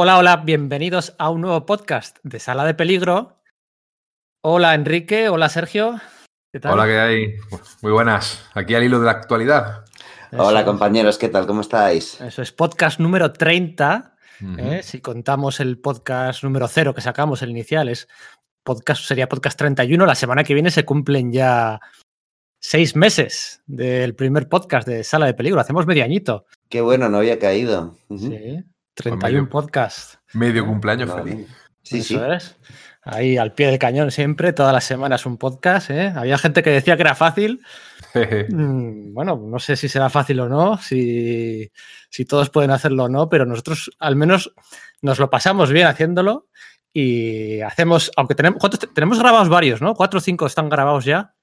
Hola, hola, bienvenidos a un nuevo podcast de Sala de Peligro. Hola Enrique, hola Sergio. ¿Qué tal? Hola, ¿qué hay? Muy buenas. Aquí al hilo de la actualidad. hola compañeros, ¿qué tal? ¿Cómo estáis? Eso es podcast número 30. ¿eh? Si contamos el podcast número 0 que sacamos, el inicial, es podcast, sería podcast 31. La semana que viene se cumplen ya seis meses del primer podcast de Sala de Peligro. Hacemos medio añito. Qué bueno, no había caído. Sí, 31 podcasts. Medio cumpleaños feliz. Sí, sí. Ahí al pie del cañón siempre, todas las semanas un podcast. ¿eh? Había gente que decía que era fácil. Mm, bueno, no sé si será fácil o no, si, si todos pueden hacerlo o no, pero nosotros al menos nos lo pasamos bien haciéndolo y hacemos, aunque tenemos, tenemos grabados varios, ¿no? Cuatro o cinco están grabados ya.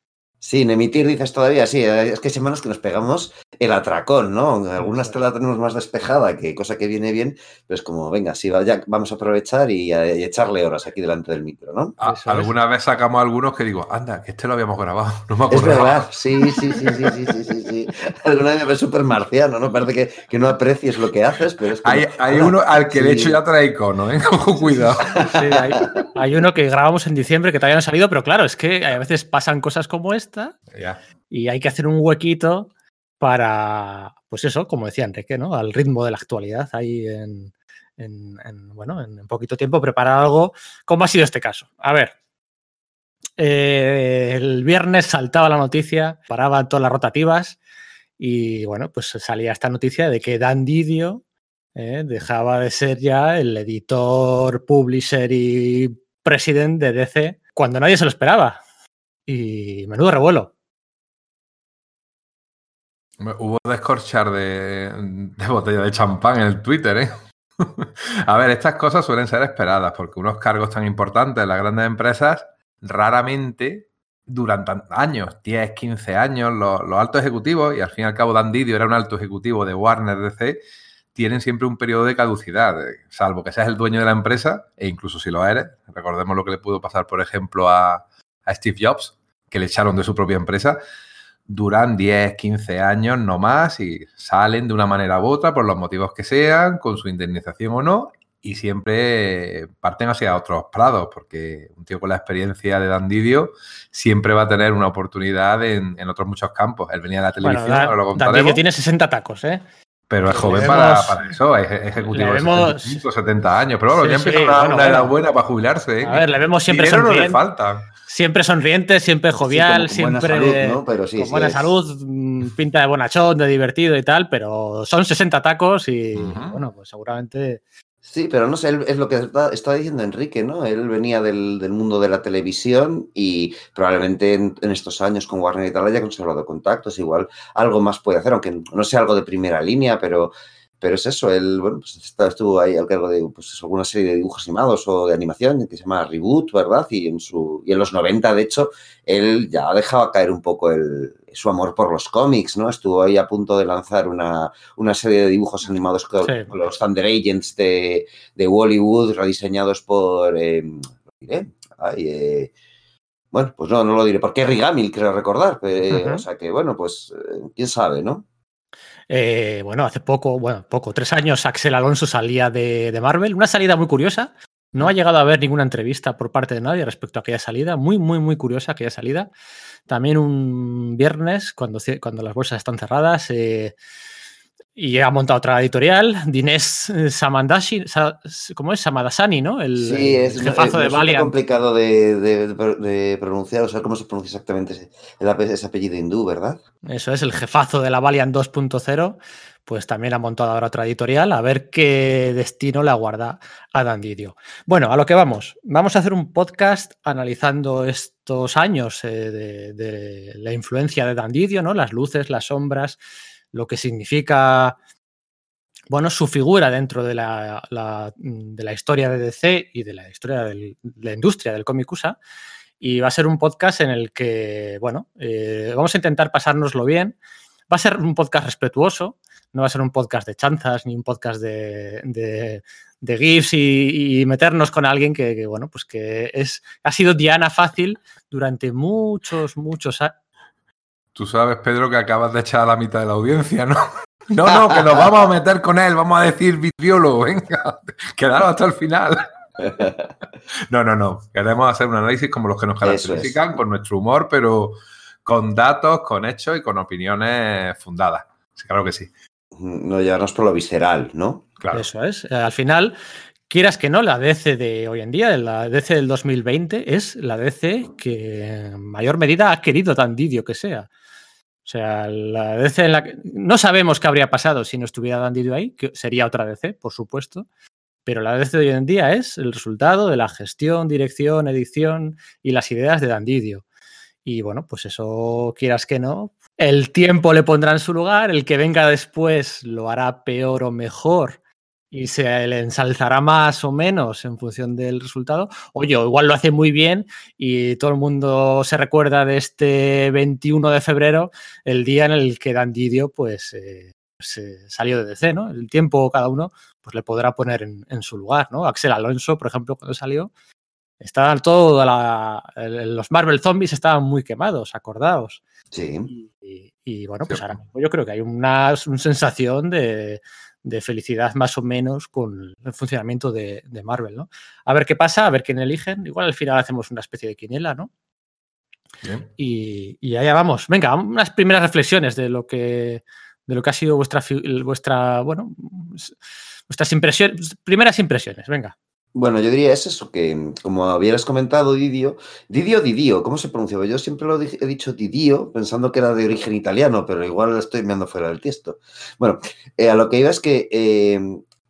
Sí, en emitir dices todavía, sí, eh, es que hay semanas que nos pegamos el atracón, ¿no? Algunas te la tenemos más despejada, que cosa que viene bien, pero es como, venga, sí, ya vamos a aprovechar y, echarle horas aquí delante del micro, ¿no? alguna vez sacamos algunos que digo, anda, que este lo habíamos grabado, no me acuerdo. Es verdad, sí, sí, sí, sí, sí, sí, sí, sí. Alguna vez me ves súper marciano, ¿no? Parece que, que, no aprecies lo que haces, pero es que... Hay, hay uno al que de hecho ya trae icono, ¿eh? cuidado. Sí, hay, hay uno que grabamos en diciembre que todavía no ha salido, pero claro, es que a veces pasan cosas como esta y hay que hacer un huequito para, pues eso, como decía Enrique, ¿no? Al ritmo de la actualidad, ahí en, bueno, en poquito tiempo preparar algo, como ha sido este caso. A ver, eh, el viernes saltaba la noticia, paraban todas las rotativas y bueno, pues salía esta noticia de que Dan Didio eh, dejaba de ser ya el editor, publisher y presidente de DC cuando nadie se lo esperaba. Y menudo revuelo. Hubo descorchar de, de botella de champán en el Twitter, ¿eh? A ver, estas cosas suelen ser esperadas porque unos cargos tan importantes en las grandes empresas raramente duran años, 10, 15 años, los, altos ejecutivos, y al fin y al cabo Dan Didio era un alto ejecutivo de Warner DC, tienen siempre un periodo de caducidad, eh, salvo que seas el dueño de la empresa, e incluso si lo eres, recordemos lo que le pudo pasar, por ejemplo, a, a Steve Jobs, que le echaron de su propia empresa, duran 10, 15 años no más y salen de una manera u otra por los motivos que sean, con su indemnización o no, y siempre parten hacia otros prados, porque un tío con la experiencia de Dan Didio siempre va a tener una oportunidad en, otros muchos campos. Él venía de la televisión, bueno, lo tiene 60 tacos, ¿eh? Pero es joven para, eso, es ejecutivo de 70 años. Pero bueno, ya empieza una, edad buena para jubilarse. ¿eh? A ver, le vemos siempre sonriente. no le falta. Siempre sonriente, siempre jovial, siempre buena salud, con buena salud, mm, pinta de bonachón, de divertido y tal, pero son 60 tacos y bueno, pues seguramente Sí, pero no sé, es lo que estaba diciendo Enrique, ¿no? Él venía del, mundo de la televisión y probablemente en, estos años con Warner y tal haya conservado contactos, igual algo más puede hacer, aunque no sea algo de primera línea, pero, pero es eso, él, bueno, pues estuvo ahí al cargo de pues, alguna serie de dibujos animados o de animación que se llama Reboot, ¿verdad? Y en, su, y en los 90, de hecho, él ya dejaba caer un poco el, su amor por los cómics, ¿no? Estuvo ahí a punto de lanzar una, serie de dibujos animados con, los Thunder Agents de, de Hollywood, rediseñados por. Eh, diré? Eh, bueno, pues no, no lo diré, porque es Gamil, creo recordar. O sea que, bueno, pues eh, quién sabe, ¿no? bueno, hace poco, bueno, poco, tres años Axel Alonso salía de, de, Marvel. Una salida muy curiosa. No ha llegado a haber ninguna entrevista por parte de nadie respecto a aquella salida. Muy, muy, muy curiosa aquella salida. También un viernes, cuando, cuando las bolsas están cerradas, eh, y ha montado otra editorial, Dinés Samandashi, ¿cómo es? Samadasani, ¿no? El, sí, es, jefazo de Valiant. complicado de, pronunciar, o sea, cómo se pronuncia exactamente ese, ese apellido hindú, ¿verdad? Eso es, el jefazo de la Valiant 2.0 pues también ha montado ahora otra editorial, a ver qué destino le aguarda a Dandidio. Bueno, a lo que vamos. Vamos a hacer un podcast analizando estos años eh, de, la influencia de Dandidio, ¿no? Las luces, las sombras, lo que significa, bueno, su figura dentro de la, de la historia de DC y de la historia de la industria del cómic USA. Y va a ser un podcast en el que, bueno, eh, vamos a intentar pasárnoslo bien. Va a ser un podcast respetuoso, no va a ser un podcast de chanzas ni un podcast de, de, GIFs y, meternos con alguien que, bueno, pues que es, ha sido Diana fácil durante muchos, muchos años. Tú sabes, Pedro, que acabas de echar a la mitad de la audiencia, ¿no? No, no, que nos vamos a meter con él, vamos a decir Vitriolo, venga, quedaros hasta el final. No, no, no. Queremos hacer un análisis como los que nos caracterizan, con nuestro humor, pero con datos, con hechos y con opiniones fundadas. claro que sí. No llevarnos por lo visceral, ¿no? Claro. Eso es. Al final, quieras que no, la DC de hoy en día, la DC del 2020, es la DC que en mayor medida ha querido tan didio que sea. O sea, la DC en la que no sabemos qué habría pasado si no estuviera Dan Didio ahí, que sería otra DC, por supuesto. Pero la DC de hoy en día es el resultado de la gestión, dirección, edición y las ideas de Dan Didio. Y bueno, pues eso quieras que no. El tiempo le pondrá en su lugar, el que venga después lo hará peor o mejor y se le ensalzará más o menos en función del resultado. Oye, igual lo hace muy bien y todo el mundo se recuerda de este 21 de febrero, el día en el que Dan Didio pues, eh, se salió de DC, ¿no? El tiempo cada uno pues le podrá poner en, su lugar, ¿no? Axel Alonso, por ejemplo, cuando salió, estaban todos los Marvel Zombies estaban muy quemados, acordados. Sí. Y, bueno, pues ahora mismo yo creo que hay una sensación de, de felicidad más o menos con el funcionamiento de, Marvel, ¿no? A ver qué pasa, a ver quién eligen. Igual al final hacemos una especie de quiniela, ¿no? Y, y, allá vamos. Venga, unas primeras reflexiones de lo que de lo que ha sido vuestra vuestra bueno vuestras impresiones primeras impresiones. Venga. Bueno, yo diría es eso, que como habías comentado, Didio, Didio, Didio, ¿cómo se pronuncia? Yo siempre lo he dicho Didio, pensando que era de origen italiano, pero igual estoy meando fuera del tiesto. Bueno, eh, a lo que iba es que eh,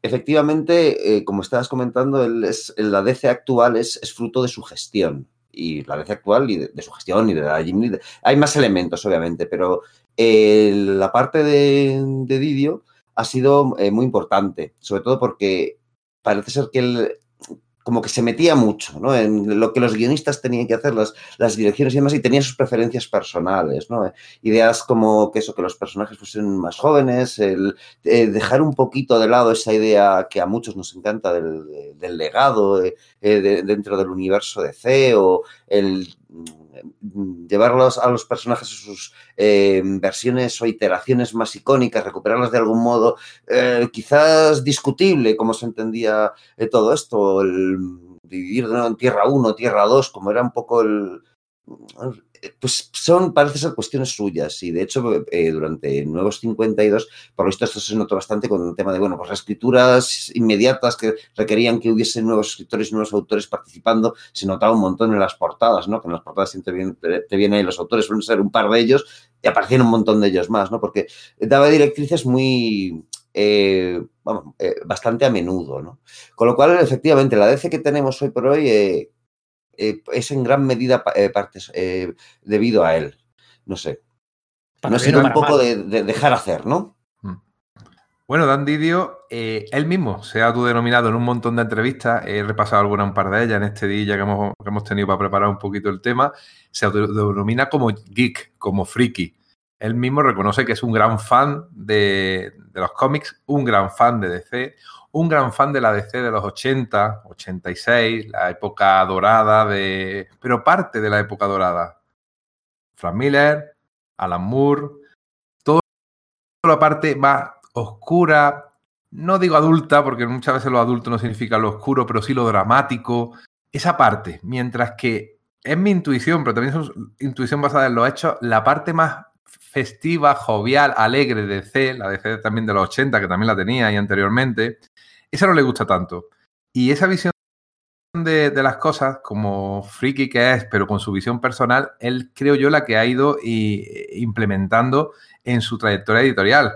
efectivamente, eh, como estabas comentando, el, es, la DC actual es, fruto de su gestión. Y la DC actual y de, su gestión y de la Jim Hay más elementos, obviamente, pero la parte de, de Didio ha sido muy importante, sobre todo porque parece ser que él como que se metía mucho ¿no? en lo que los guionistas tenían que hacer, las, las direcciones y demás, y tenía sus preferencias personales. ¿no? Ideas como que eso, que los personajes fuesen más jóvenes, el, eh, dejar un poquito de lado esa idea que a muchos nos encanta del, del legado eh, dentro del universo de C, o el llevarlos a los personajes a sus eh, versiones o iteraciones más icónicas, recuperarlas de algún modo, quizás discutible como se entendía todo esto, el dividir en Tierra 1, Tierra 2, como era un poco el... Pues son, parece ser cuestiones suyas y de hecho eh, durante Nuevos 52, por lo visto esto se notó bastante con el tema de, bueno, pues las escrituras inmediatas que requerían que hubiese nuevos escritores y nuevos autores participando, se notaba un montón en las portadas, ¿no? Que en las portadas siempre te vienen ahí los autores, suelen ser un par de ellos y aparecían un montón de ellos más, ¿no? Porque daba directrices muy, eh, eh, bastante a menudo. ¿no? Con lo cual, efectivamente, la DC que tenemos hoy por hoy eh, es en gran medida partes, debido a él. No sé. no sé, un poco de, dejar hacer, ¿no? Mm. Bueno, Dan Didio, él mismo se ha autodenominado en un montón de entrevistas, he repasado alguna un par de ellas en este día que hemos, que hemos tenido para preparar un poquito el tema, se autodenomina como geek, como friki él mismo reconoce que es un gran fan de, los cómics, un gran fan de DC, un gran fan de la DC de los 80, 86, la época dorada de... pero parte de la época dorada. Frank Miller, Alan Moore, toda la parte más oscura, no digo adulta, porque muchas veces lo adulto no significa lo oscuro, pero sí lo dramático, esa parte, mientras que es mi intuición, pero también es intuición basada en los hechos, la parte más festiva, jovial, alegre de C, la de C también de los 80, que también la tenía y anteriormente, esa no le gusta tanto. Y esa visión de, las cosas, como friki que es, pero con su visión personal, él creo yo la que ha ido implementando en su trayectoria editorial.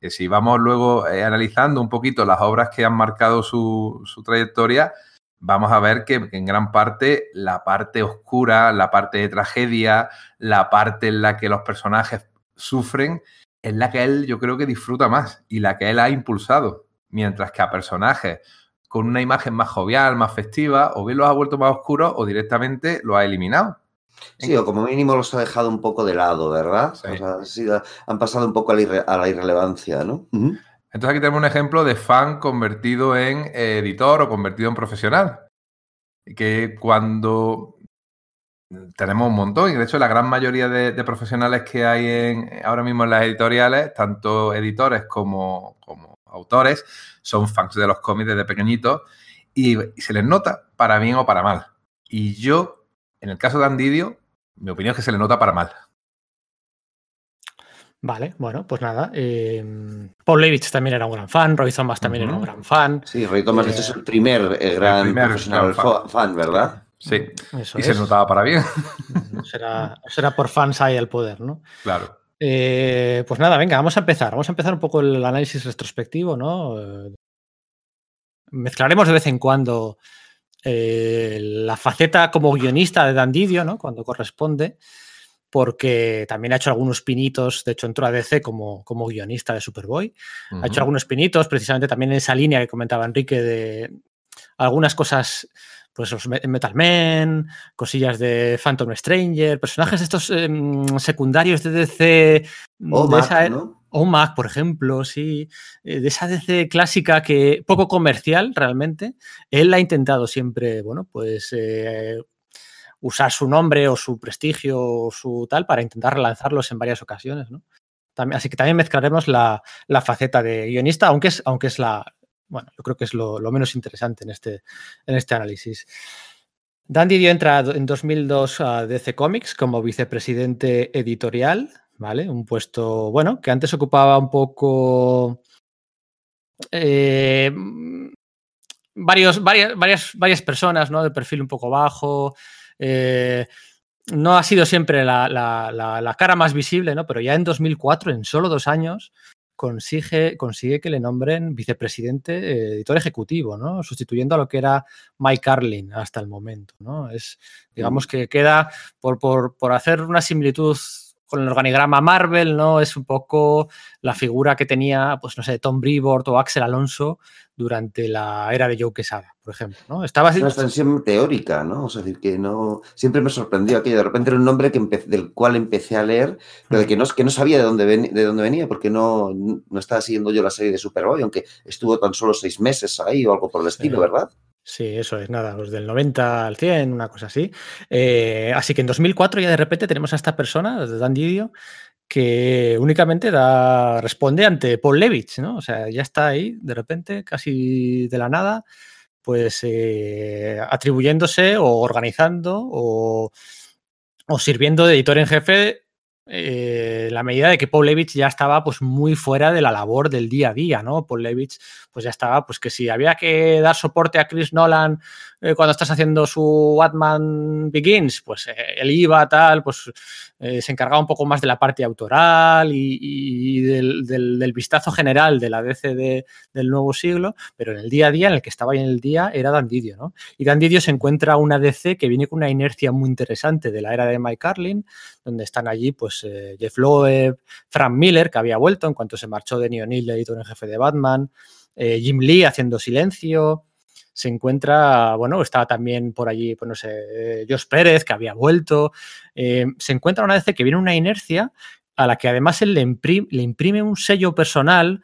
Que si vamos luego eh, analizando un poquito las obras que han marcado su, trayectoria, vamos a ver que, en gran parte la parte oscura, la parte de tragedia, la parte en la que los personajes sufren es la que él yo creo que disfruta más y la que él ha impulsado. Mientras que a personajes con una imagen más jovial, más festiva, o bien los ha vuelto más oscuros o directamente lo ha eliminado. Sí, o como mínimo los ha dejado un poco de lado, ¿verdad? O sea, han pasado un poco a la, irrelevancia, ¿no? Entonces aquí tenemos un ejemplo de fan convertido en editor o convertido en profesional. Que cuando tenemos un montón y de hecho la gran mayoría de, profesionales que hay en, ahora mismo en las editoriales, tanto editores como, autores, son fans de los cómics desde pequeñitos y, se les nota para bien o para mal. Y yo, en el caso de Andidio, mi opinión es que se le nota para mal. Vale, bueno, pues nada. Eh, Paul Levitz también era un gran fan, Roy Thomas también era un gran fan. Sí, Roy Thomas, es el primer eh, gran profesional fan. ¿verdad? Sí, y se notaba para bien. No será, por fans hay el poder, ¿no? Claro. Eh, pues nada, venga, vamos a empezar. Vamos a empezar un poco el análisis retrospectivo, ¿no? mezclaremos de vez en cuando la faceta como guionista de Dan Didio, ¿no? Cuando corresponde porque también ha hecho algunos pinitos, de hecho entró a DC como, como guionista de Superboy, ha hecho algunos pinitos precisamente también en esa línea que comentaba Enrique de algunas cosas, pues los Metal Men, cosillas de Phantom Stranger, personajes estos em, secundarios de DC, o Mac, esa, ¿no? o Mac, por ejemplo, sí, eh, de esa DC clásica que poco comercial realmente, él ha intentado siempre, bueno, pues eh, usar su nombre o su prestigio o su tal para intentar relanzarlos en varias ocasiones, ¿no? También, así que también mezclaremos la, faceta de guionista, aunque es, aunque es la, bueno, yo creo que es lo, menos interesante en este, en este análisis. Dan Didio entra en 2002 a DC Comics como vicepresidente editorial, ¿vale? Un puesto, bueno, que antes ocupaba un poco... Eh, varios, varias, varias, varias personas, ¿no? De perfil un poco bajo, eh, no ha sido siempre la, cara más visible, ¿no? Pero ya en 2004, en solo dos años, consigue, consigue que le nombren vicepresidente, eh, editor ejecutivo, ¿no? Sustituyendo a lo que era Mike Carlin hasta el momento, ¿no? Es, digamos que queda por, por, por hacer una similitud con el organigrama Marvel, ¿no? Es un poco la figura que tenía, pues no sé, Tom Brevoort o Axel Alonso durante la era de Joe Quesada, por ejemplo, ¿no? Estaba es una extensión teórica, ¿no? O sea, decir, que no... Siempre me sorprendió que de repente era un nombre que del cual empecé a leer, pero de que no, que no sabía de dónde, de dónde venía, porque no, no estaba siguiendo yo la serie de Superboy, aunque estuvo tan solo seis meses ahí o algo por el estilo, ¿verdad? Sí, eso es nada, los del 90 al 100, una cosa así. Eh, así que en 2004 ya de repente tenemos a esta persona, Dan Didio, que únicamente da, responde ante Paul Levitz, ¿no? O sea, ya está ahí, de repente, casi de la nada, pues eh, atribuyéndose o organizando o, o sirviendo de editor en jefe eh, la medida de que Paul ya estaba pues muy fuera de la labor del día a día, ¿no? Paul pues ya estaba, pues que si había que dar soporte a Chris Nolan eh, cuando estás haciendo su Batman Begins, pues eh, él iba tal, pues se encargaba un poco más de la parte autoral y, del, vistazo general de la DC del nuevo siglo, pero en el día a día, en el que estaba ahí en el día, era Dan Didio, ¿no? Y Dan Didio se encuentra una DC que viene con una inercia muy interesante de la era de Mike Carlin, donde están allí pues Jeff Loeb, Frank Miller, que había vuelto en cuanto se marchó de O'Neill, editor en jefe de Batman, eh, Jim Lee haciendo silencio. Se encuentra, bueno, estaba también por allí, pues no sé, eh, Josh Pérez, que había vuelto. Eh, se encuentra una vez que viene una inercia a la que además él le imprime, un sello personal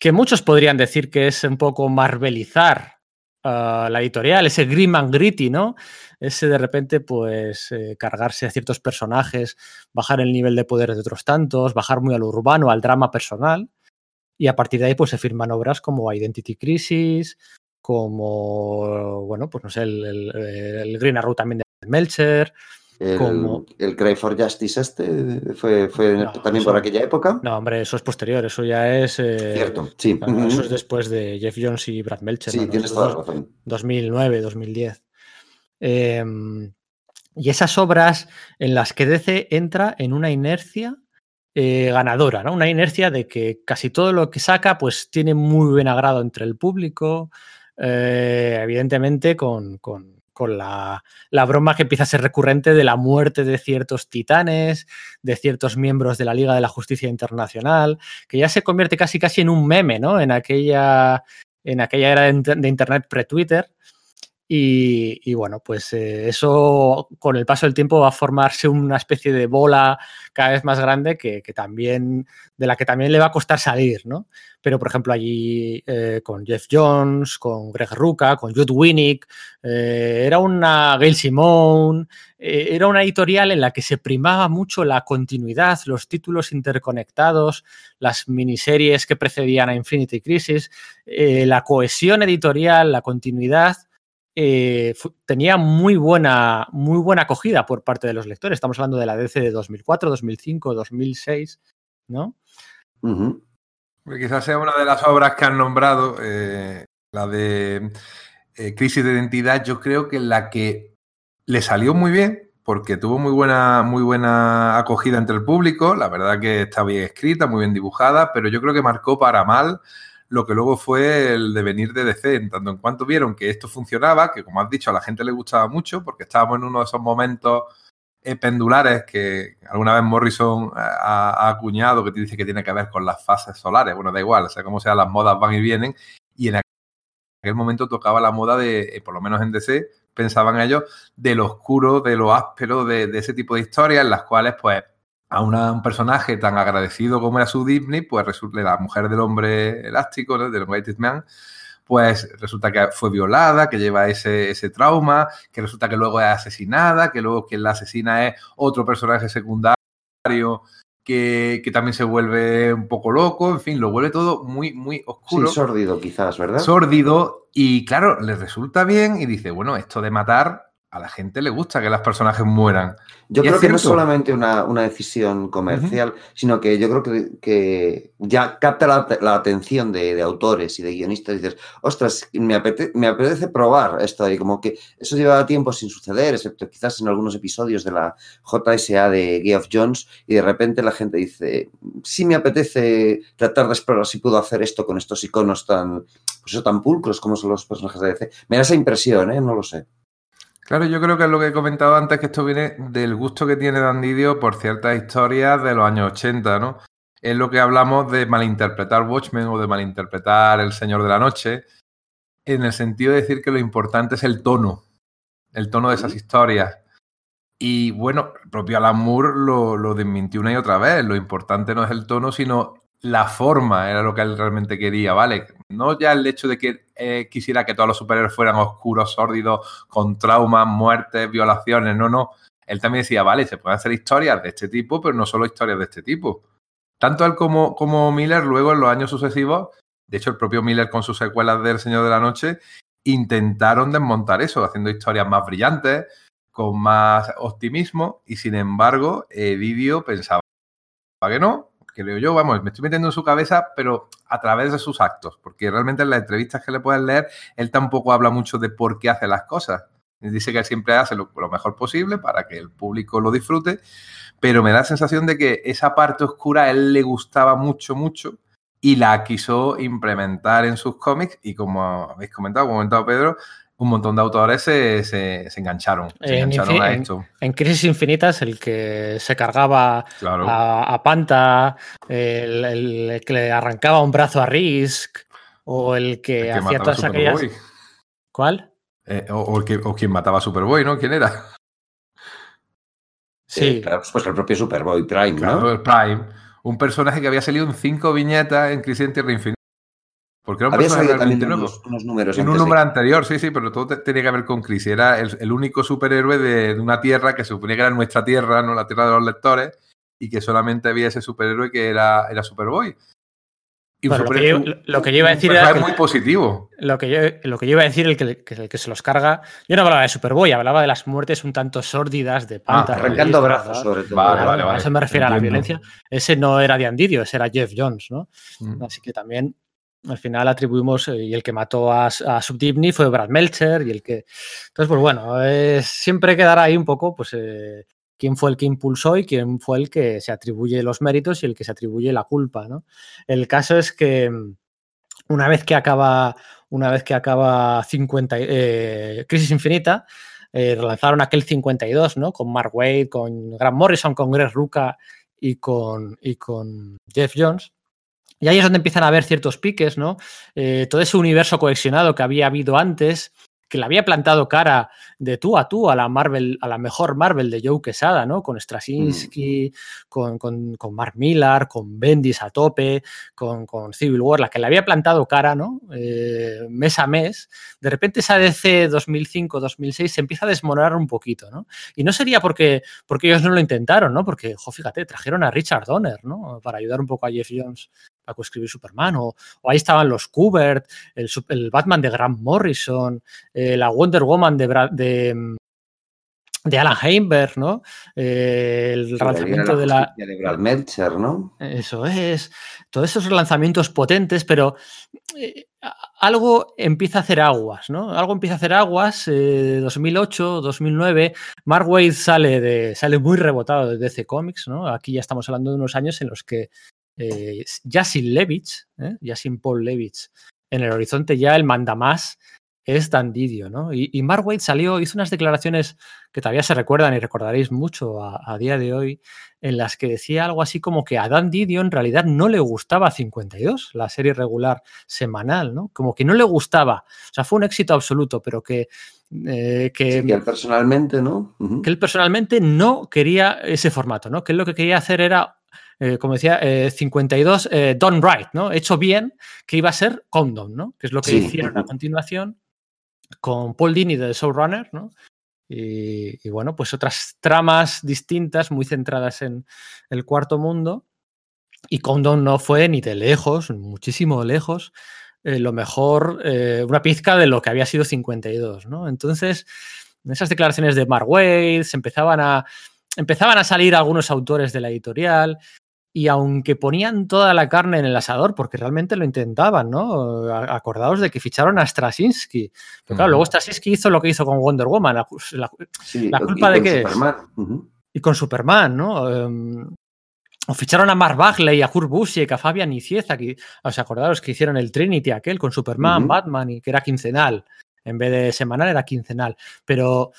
que muchos podrían decir que es un poco marvelizar la editorial, ese grim and gritty, ¿no? Ese de repente, pues, cargarse a ciertos personajes, bajar el nivel de poder de otros tantos, bajar muy al urbano, al drama personal. Y a partir de ahí, pues se firman obras como Identity Crisis, como, bueno, pues no sé, el, Green Arrow también de Melcher. El, como... el Cry for Justice este fue, también por aquella época. No, hombre, eso es posterior, eso ya es. Eh, Cierto, sí. eso es después de Jeff Jones y Brad Melcher. Sí, tienes toda la razón. 2009, 2010. Em, y esas obras en las que DC entra en una inercia eh, ganadora, ¿no? Una inercia de que casi todo lo que saca pues tiene muy buen agrado entre el público, eh, evidentemente con, la, broma que empieza a ser recurrente de la muerte de ciertos titanes, de ciertos miembros de la Liga de la Justicia Internacional, que ya se convierte casi casi en un meme, ¿no? En aquella, en aquella era de, Internet pre-Twitter. Y, bueno, pues eh, eso con el paso del tiempo va a formarse una especie de bola cada vez más grande que, también, de la que también le va a costar salir, ¿no? Pero, por ejemplo, allí eh, con Jeff Jones, con Greg Ruca, con Jude Winnick, eh, era una Gail Simone, era una editorial en la que se primaba mucho la continuidad, los títulos interconectados, las miniseries que precedían a Infinity Crisis, la cohesión editorial, la continuidad eh, tenía muy buena, muy buena acogida por parte de los lectores. Estamos hablando de la DC de 2004, 2005, 2006, ¿no? Quizás sea una de las obras que han nombrado, eh, la de eh, Crisis de Identidad, yo creo que la que le salió muy bien, porque tuvo muy buena, muy buena acogida entre el público, la verdad que está bien escrita, muy bien dibujada, pero yo creo que marcó para mal lo que luego fue el devenir de DC, en tanto en cuanto vieron que esto funcionaba, que como has dicho, a la gente le gustaba mucho, porque estábamos en uno de esos momentos pendulares que alguna vez Morrison ha, acuñado, que dice que tiene que ver con las fases solares. Bueno, da igual, o sea, como sea, las modas van y vienen, y en aquel momento tocaba la moda de, eh, por lo menos en DC, pensaban ellos, de lo oscuro, de lo áspero, de, de ese tipo de historias, en las cuales, pues, a un personaje tan agradecido como era su Disney, pues resulta la mujer del hombre elástico, ¿no? del Greatest Man, pues resulta que fue violada, que lleva ese, ese, trauma, que resulta que luego es asesinada, que luego quien la asesina es otro personaje secundario que, que, también se vuelve un poco loco, en fin, lo vuelve todo muy, muy oscuro. Sí, sórdido quizás, ¿verdad? Sórdido y claro, le resulta bien y dice, bueno, esto de matar a la gente le gusta que los personajes mueran. Yo creo que no es solamente una, decisión comercial, sino que yo creo que, ya capta la, atención de, autores y de guionistas. Y dices, ostras, me apetece, probar esto. Y como que eso llevaba tiempo sin suceder, excepto quizás en algunos episodios de la JSA de Geoff Jones. Y de repente la gente dice, sí me apetece tratar de explorar si puedo hacer esto con estos iconos tan, pues tan pulcros como son los personajes de DC. Me da esa impresión, ¿eh? No lo sé. Claro, yo creo que es lo que he comentado antes, que esto viene del gusto que tiene Dan Didio por ciertas historias de los años 80, ¿no? Es lo que hablamos de malinterpretar Watchmen o de malinterpretar El Señor de la Noche, en el sentido de decir que lo importante es el tono, el tono de esas historias. Y bueno, el propio Alan Moore lo, lo desmintió una y otra vez. Lo importante no es el tono, sino la forma era lo que él realmente quería, ¿vale? No ya el hecho de que eh, quisiera que todos los superhéroes fueran oscuros, sórdidos, con traumas, muertes, violaciones, no, no. Él también decía, vale, se pueden hacer historias de este tipo, pero no solo historias de este tipo. Tanto él como, como Miller, luego en los años sucesivos, de hecho el propio Miller con sus secuelas del Señor de la Noche, intentaron desmontar eso, haciendo historias más brillantes, con más optimismo, y sin embargo, Didio pensaba que no, creo yo, vamos, me estoy metiendo en su cabeza, pero a través de sus actos, porque realmente en las entrevistas que le puedes leer, él tampoco habla mucho de por qué hace las cosas. Dice que siempre hace lo, mejor posible para que el público lo disfrute, pero me da la sensación de que esa parte oscura a él le gustaba mucho, mucho y la quiso implementar en sus cómics y como habéis comentado, como ha comentado Pedro, un montón de autores se, engancharon, en, a esto. En, Crisis Infinitas, el que se cargaba a, Panta, el, que le arrancaba un brazo a Risk, o el que, hacía todas aquellas. ¿Cuál? Eh, o, el que, o quien mataba a Superboy, ¿no? ¿Quién era? Sí. pues el propio Superboy Prime, claro, el Prime. Un personaje que había salido en cinco viñetas en Crisis en Tierra Infinita porque era un Había también unos, números En un número anterior, sí, sí, pero todo tenía que ver con Crisis. Era el, único superhéroe de, una tierra que se suponía que era nuestra tierra, no la tierra de los lectores, y que solamente había ese superhéroe que era, era Superboy. Y lo, que yo, iba a decir era. muy positivo. Lo que, yo, lo que yo iba a decir, el que, el que se los carga. Yo no hablaba de Superboy, hablaba de las muertes un tanto sórdidas de. Ah, arrancando brazos, sobre todo. Vale, vale, vale. A eso me refiero a la violencia. Ese no era de Andidio, ese era Jeff Jones, ¿no? Mm. Así que también al final atribuimos, eh, y el que mató a, a Subdivni fue Brad Melcher, y el que... Entonces, pues bueno, siempre quedará ahí un poco, pues, eh, quién fue el que impulsó y quién fue el que se atribuye los méritos y el que se atribuye la culpa, ¿no? El caso es que mm, una vez que acaba, una vez que acaba 50, eh, Crisis Infinita, relanzaron aquel 52, ¿no? Con Mark Wade, con Grant Morrison, con Greg Ruca y con, y con Jeff Jones. Y ahí es donde empiezan a haber ciertos piques, ¿no? Eh, todo ese universo cohesionado que había habido antes que le había plantado cara de tú a tú a la Marvel, a la mejor Marvel de Joe Quesada, ¿no? Con Straczynski, mm. con, con, Mark Millar, con Bendis a tope, con, con, Civil War, la que le había plantado cara, ¿no? Eh, mes a mes, de repente esa DC 2005-2006 se empieza a desmorar un poquito, ¿no? Y no sería porque, porque ellos no lo intentaron, ¿no? Porque, jo, fíjate, trajeron a Richard Donner, ¿no? Para ayudar un poco a Jeff Jones a coescribir Superman, o, ahí estaban los Kubert, el, Batman de Grant Morrison, eh, la Wonder Woman de, de, de Alan Heimberg, ¿no? Eh, el lanzamiento de la... De Brad Melcher, ¿no? Eso es. Todos esos lanzamientos potentes, pero eh, algo empieza a hacer aguas, ¿no? Algo empieza a hacer aguas. 2008, 2009, Mark Waid sale, de, sale muy rebotado de DC Comics, ¿no? Aquí ya estamos hablando de unos años en los que eh, ya sin Levitz, ¿eh? ya sin Paul Levitz, en el horizonte ya el mandamás es Dan Didio, ¿no? Y, Mark Waid salió, hizo unas declaraciones que todavía se recuerdan y recordaréis mucho a, día de hoy, en las que decía algo así como que a Dan Didio en realidad no le gustaba 52, la serie regular semanal, ¿no? Como que no le gustaba. O sea, fue un éxito absoluto, pero que... Eh, que, él personalmente, ¿no? Que él personalmente no quería ese formato, ¿no? Que él lo que quería hacer era eh, como decía, 52 eh, eh, done right, ¿no? Hecho bien, que iba a ser Condom, ¿no? Que es lo que hicieron a continuación con Paul Dini de The Showrunner, ¿no? Y, bueno, pues otras tramas distintas, muy centradas en el cuarto mundo. Y Condom no fue ni de lejos, muchísimo lejos, lo mejor, una pizca de lo que había sido 52, ¿no? Entonces, en esas declaraciones de Mark Wade se empezaban a, empezaban a salir algunos autores de la editorial y aunque ponían toda la carne en el asador, porque realmente lo intentaban, ¿no? Acordados de que ficharon a Straczynski. Pero claro, luego Straczynski hizo lo que hizo con Wonder Woman. La, culpa de qué es. Y con Superman, ¿no? Em, o ficharon a Mark Bagley, a Kurt Busiek, a Fabian Nicieza, que, os acordaros que hicieron el Trinity aquel con Superman, Batman, y que era quincenal. En vez de semanal era quincenal. Pero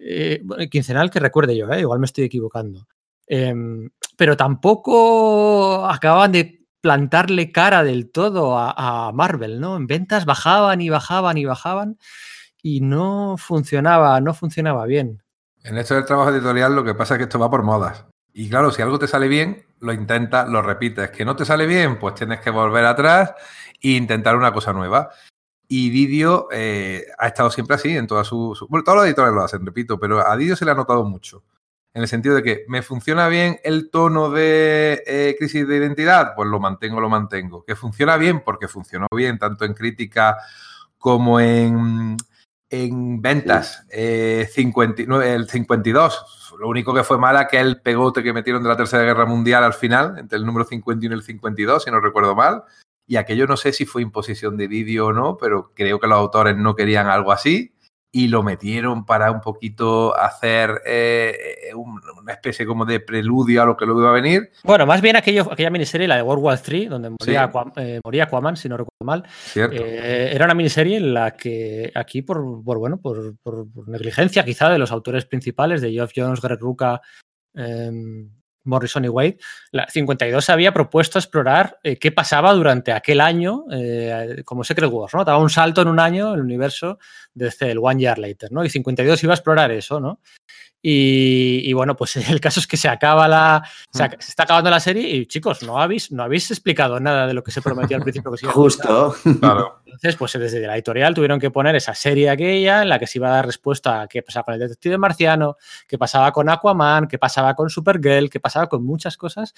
eh, quincenal que recuerde yo, ¿eh? igual me estoy equivocando. Em, pero tampoco acababan de plantarle cara del todo a, Marvel, ¿no? En ventas bajaban y bajaban y bajaban y no funcionaba, no funcionaba bien. En esto del trabajo editorial lo que pasa es que esto va por modas. Y claro, si algo te sale bien, lo intentas, lo repites. Que no te sale bien, pues tienes que volver atrás e intentar una cosa nueva. Y Didio eh, ha estado siempre así en todas sus... Su, bueno, todos los editores lo hacen, repito, pero a Didio se le ha notado mucho en el sentido de que me funciona bien el tono de eh, crisis de identidad, pues lo mantengo, lo mantengo. Que funciona bien, porque funcionó bien, tanto en crítica como en, en ventas. Eh, el 52, lo único que fue mala que el pegote que metieron de la Tercera Guerra Mundial al final, entre el número 51 y el 52, si no recuerdo mal. Y aquello no sé si fue imposición de vídeo o no, pero creo que los autores no querían algo así y lo metieron para un poquito hacer eh, una especie como de preludio a lo que luego iba a venir. Bueno, más bien aquello, aquella miniserie, la de World War III, donde moría, eh, moría Aquaman, si no recuerdo mal. Eh, era una miniserie en la que aquí, por, bueno, por, negligencia quizá de los autores principales, de Geoff Jones, Greg Rucka, em, Morrison y Wade, la 52 había propuesto explorar eh, qué pasaba durante aquel año eh, como Secret Wars, ¿no? Daba un salto en un año el universo desde el One Year Later, ¿no? Y 52 iba a explorar eso, ¿no? Y, bueno, pues el caso es que se acaba la. Se, mm. está acabando la serie y chicos, no habéis, no habéis explicado nada de lo que se prometió al principio que se Justo. Claro. Entonces, pues desde la editorial tuvieron que poner esa serie aquella en la que se iba a dar respuesta a qué pasaba con el detective marciano, qué pasaba con Aquaman, qué pasaba con Supergirl, qué pasaba con muchas cosas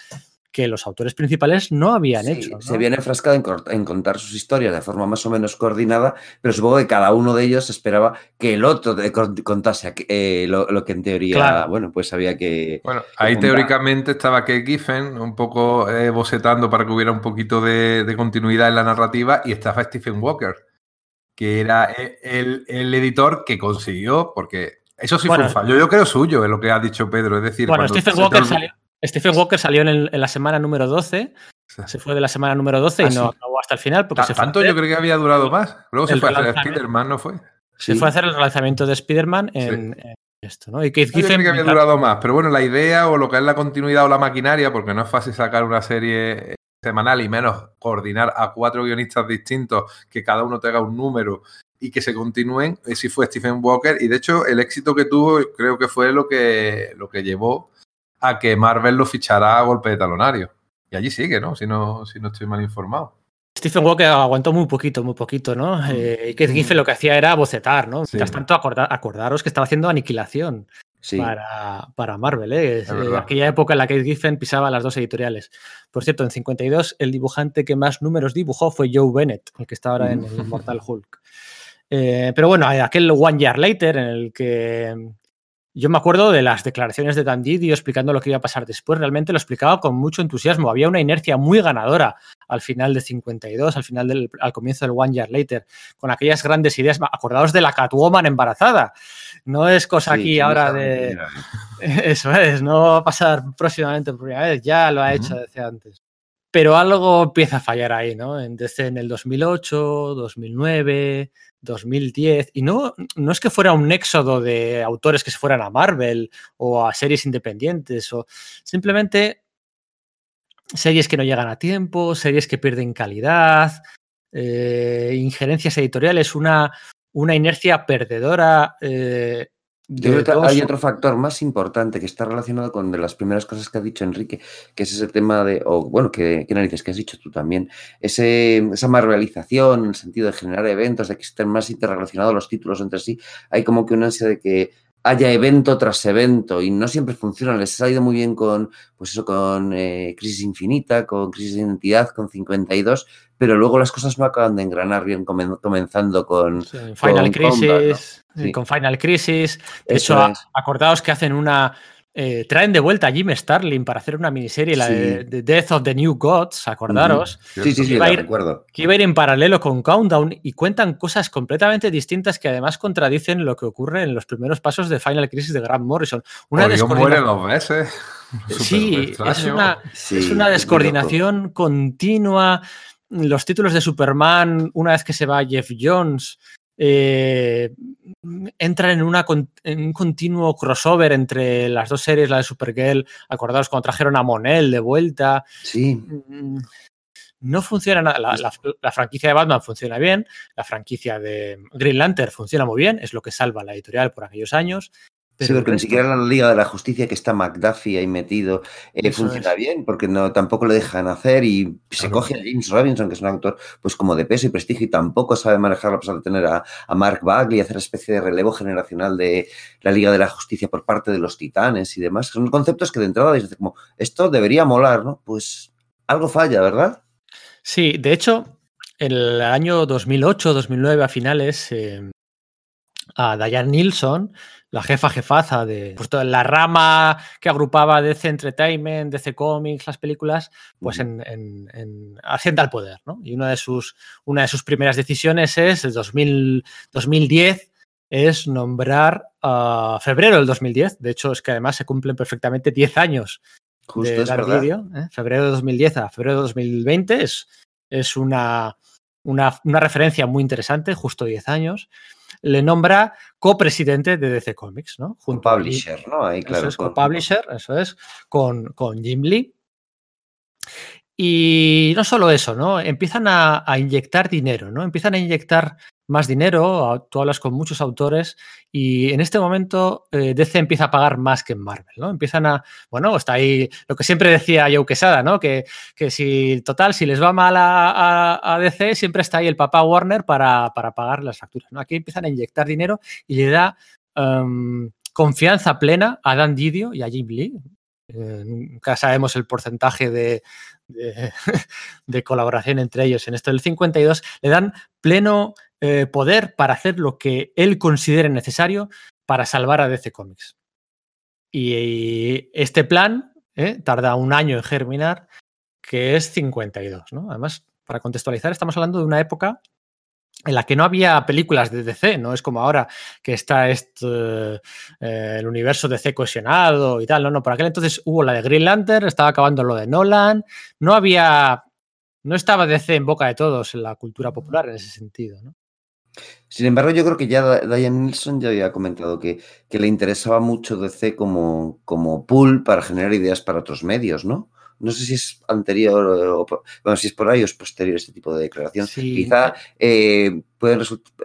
que los autores principales no habían hecho. Se habían enfrascado en, contar sus historias de forma más o menos coordinada, pero supongo que cada uno de ellos esperaba que el otro contase eh, lo, que en teoría, bueno, pues había que... Bueno, ahí teóricamente estaba que Giffen un poco eh, bocetando para que hubiera un poquito de, continuidad en la narrativa y estaba Stephen Walker, que era e, el, editor que consiguió, porque eso sí fue un fallo, yo creo suyo, es lo que ha dicho Pedro, es decir... Bueno, Stephen Walker salió Stephen Walker salió en, la semana número 12. Se fue de la semana número 12 y ah, no acabó hasta el final. Porque se ¿Tanto yo creo que había durado más? Luego se fue a hacer Spider-Man, ¿no fue? Se fue a hacer el relanzamiento de Spider-Man en, esto, ¿no? Y Keith yo creo que había durado más, pero bueno, la idea o lo que es la continuidad o la maquinaria, porque no es fácil sacar una serie semanal y menos coordinar a cuatro guionistas distintos que cada uno tenga un número y que se continúen, eh, si fue Stephen Walker. Y de hecho, el éxito que tuvo creo que fue lo que, lo que llevó a que Marvel lo fichara a golpe de talonario. Y allí sigue, ¿no? Si no, si no estoy mal informado. Stephen Walker aguantó muy poquito, muy poquito, ¿no? Mm. Eh, y que Giffen lo que hacía era bocetar, ¿no? Mientras tanto, acordaros que estaba haciendo aniquilación para, para, Marvel, ¿eh? eh aquella época en la que Giffen pisaba las dos editoriales. Por cierto, en 52 el dibujante que más números dibujó fue Joe Bennett, el que está ahora en el Mortal Hulk. Eh, pero bueno, aquel One Year Later en el que yo me acuerdo de las declaraciones de Dan Didio explicando lo que iba a pasar después. Realmente lo explicaba con mucho entusiasmo. Había una inercia muy ganadora al final de 52, al final del al comienzo del One Year Later, con aquellas grandes ideas. Acordaos de la Catwoman embarazada. No es cosa aquí ahora de. Eso es, no va a pasar próximamente por primera vez. Ya lo ha hecho desde antes. Pero algo empieza a fallar ahí, ¿no? Desde en el 2008, 2009, 2010. Y no, no es que fuera un éxodo de autores que se fueran a Marvel o a series independientes, o simplemente series que no llegan a tiempo, series que pierden calidad, eh, injerencias editoriales, una, una inercia perdedora eh, hay otro factor más importante que está relacionado con de las primeras cosas que ha dicho Enrique, que es ese tema de, o bueno, que, que narices que has dicho tú también, ese, esa marvelización, en el sentido de generar eventos, de que estén más interrelacionados los títulos entre sí. Hay como que una ansia de que haya evento tras evento y no siempre funciona. Les ha ido muy bien con, pues eso, con eh, Crisis Infinita, con Crisis de Identidad, con 52, pero luego las cosas no acaban de engranar bien comenzando con Final Crisis, con Final Crisis. De hecho, acordaos que hacen una eh, traen de vuelta a Jim Starlin para hacer una miniserie, la de, Death of the New Gods, acordaros. Sí, sí, sí, que recuerdo. Que iba a ir en paralelo con Countdown y cuentan cosas completamente distintas que además contradicen lo que ocurre en los primeros pasos de Final Crisis de Grant Morrison. Una descoordinación. dos veces. Sí, es una, es una descoordinación continua. Los títulos de Superman, una vez que se va Jeff Jones, eh, entra en, una, en un continuo crossover entre las dos series, la de Supergirl, acordados cuando trajeron a Monel de vuelta. Sí. Mm, no funciona nada. La, franquicia de Batman funciona bien, la franquicia de Green Lantern funciona muy bien, es lo que salva la editorial por aquellos años. Pero sí, porque ni siquiera la Liga de la Justicia que está McDuffie ahí metido eh, funciona bien, porque no, tampoco le dejan hacer y se coge a James Robinson, que es un actor pues como de peso y prestigio y tampoco sabe manejarlo a pesar de tener a, Mark Bagley y hacer especie de relevo generacional de la Liga de la Justicia por parte de los titanes y demás. Son conceptos que de entrada dices como, esto debería molar, ¿no? Pues algo falla, ¿verdad? Sí, de hecho, en el año 2008-2009 a finales... Eh, a Diane Nilsson la jefa jefaza de pues, toda la rama que agrupaba DC Entertainment, DC Comics, las películas, pues en, en, asienta al poder, ¿no? Y una de sus, una de sus primeras decisiones es, el 2010, es nombrar a febrero del 2010, de hecho es que además se cumplen perfectamente 10 años Justo de vídeo, ¿eh? febrero de 2010 a febrero de 2020 es, es una, una, una referencia muy interesante, justo 10 años le nombra copresidente de DC Comics, ¿no? Junto publisher, ¿no? Ahí, claro. Eso es, co-publisher, eso es, con, con Jim Lee. Y no solo eso, ¿no? Empiezan a, a, inyectar dinero, ¿no? Empiezan a inyectar más dinero, tú hablas con muchos autores y en este momento eh, DC empieza a pagar más que en Marvel, ¿no? Empiezan a, bueno, está ahí lo que siempre decía Joe Quesada, ¿no? Que, que si, total, si les va mal a, DC, siempre está ahí el papá Warner para, para, pagar las facturas, ¿no? Aquí empiezan a inyectar dinero y le da um, confianza plena a Dan Didio y a Jim Lee. Eh, nunca sabemos el porcentaje de, de, colaboración entre ellos en esto del 52, le dan pleno eh, poder para hacer lo que él considere necesario para salvar a DC Comics. Y, este plan eh, tarda un año en germinar, que es 52. ¿no? Además, para contextualizar, estamos hablando de una época en la que no había películas de DC, no es como ahora que está este, el universo DC cohesionado y tal, no, no, por aquel entonces hubo la de Green Lantern, estaba acabando lo de Nolan, no había, no estaba DC en boca de todos en la cultura popular en ese sentido, ¿no? Sin embargo, yo creo que ya Diane Nilsson ya había comentado que, que le interesaba mucho DC como, como pool para generar ideas para otros medios, ¿no? No sé si es anterior o, bueno, si es por ahí o es posterior este tipo de declaración. Quizá eh, pueden,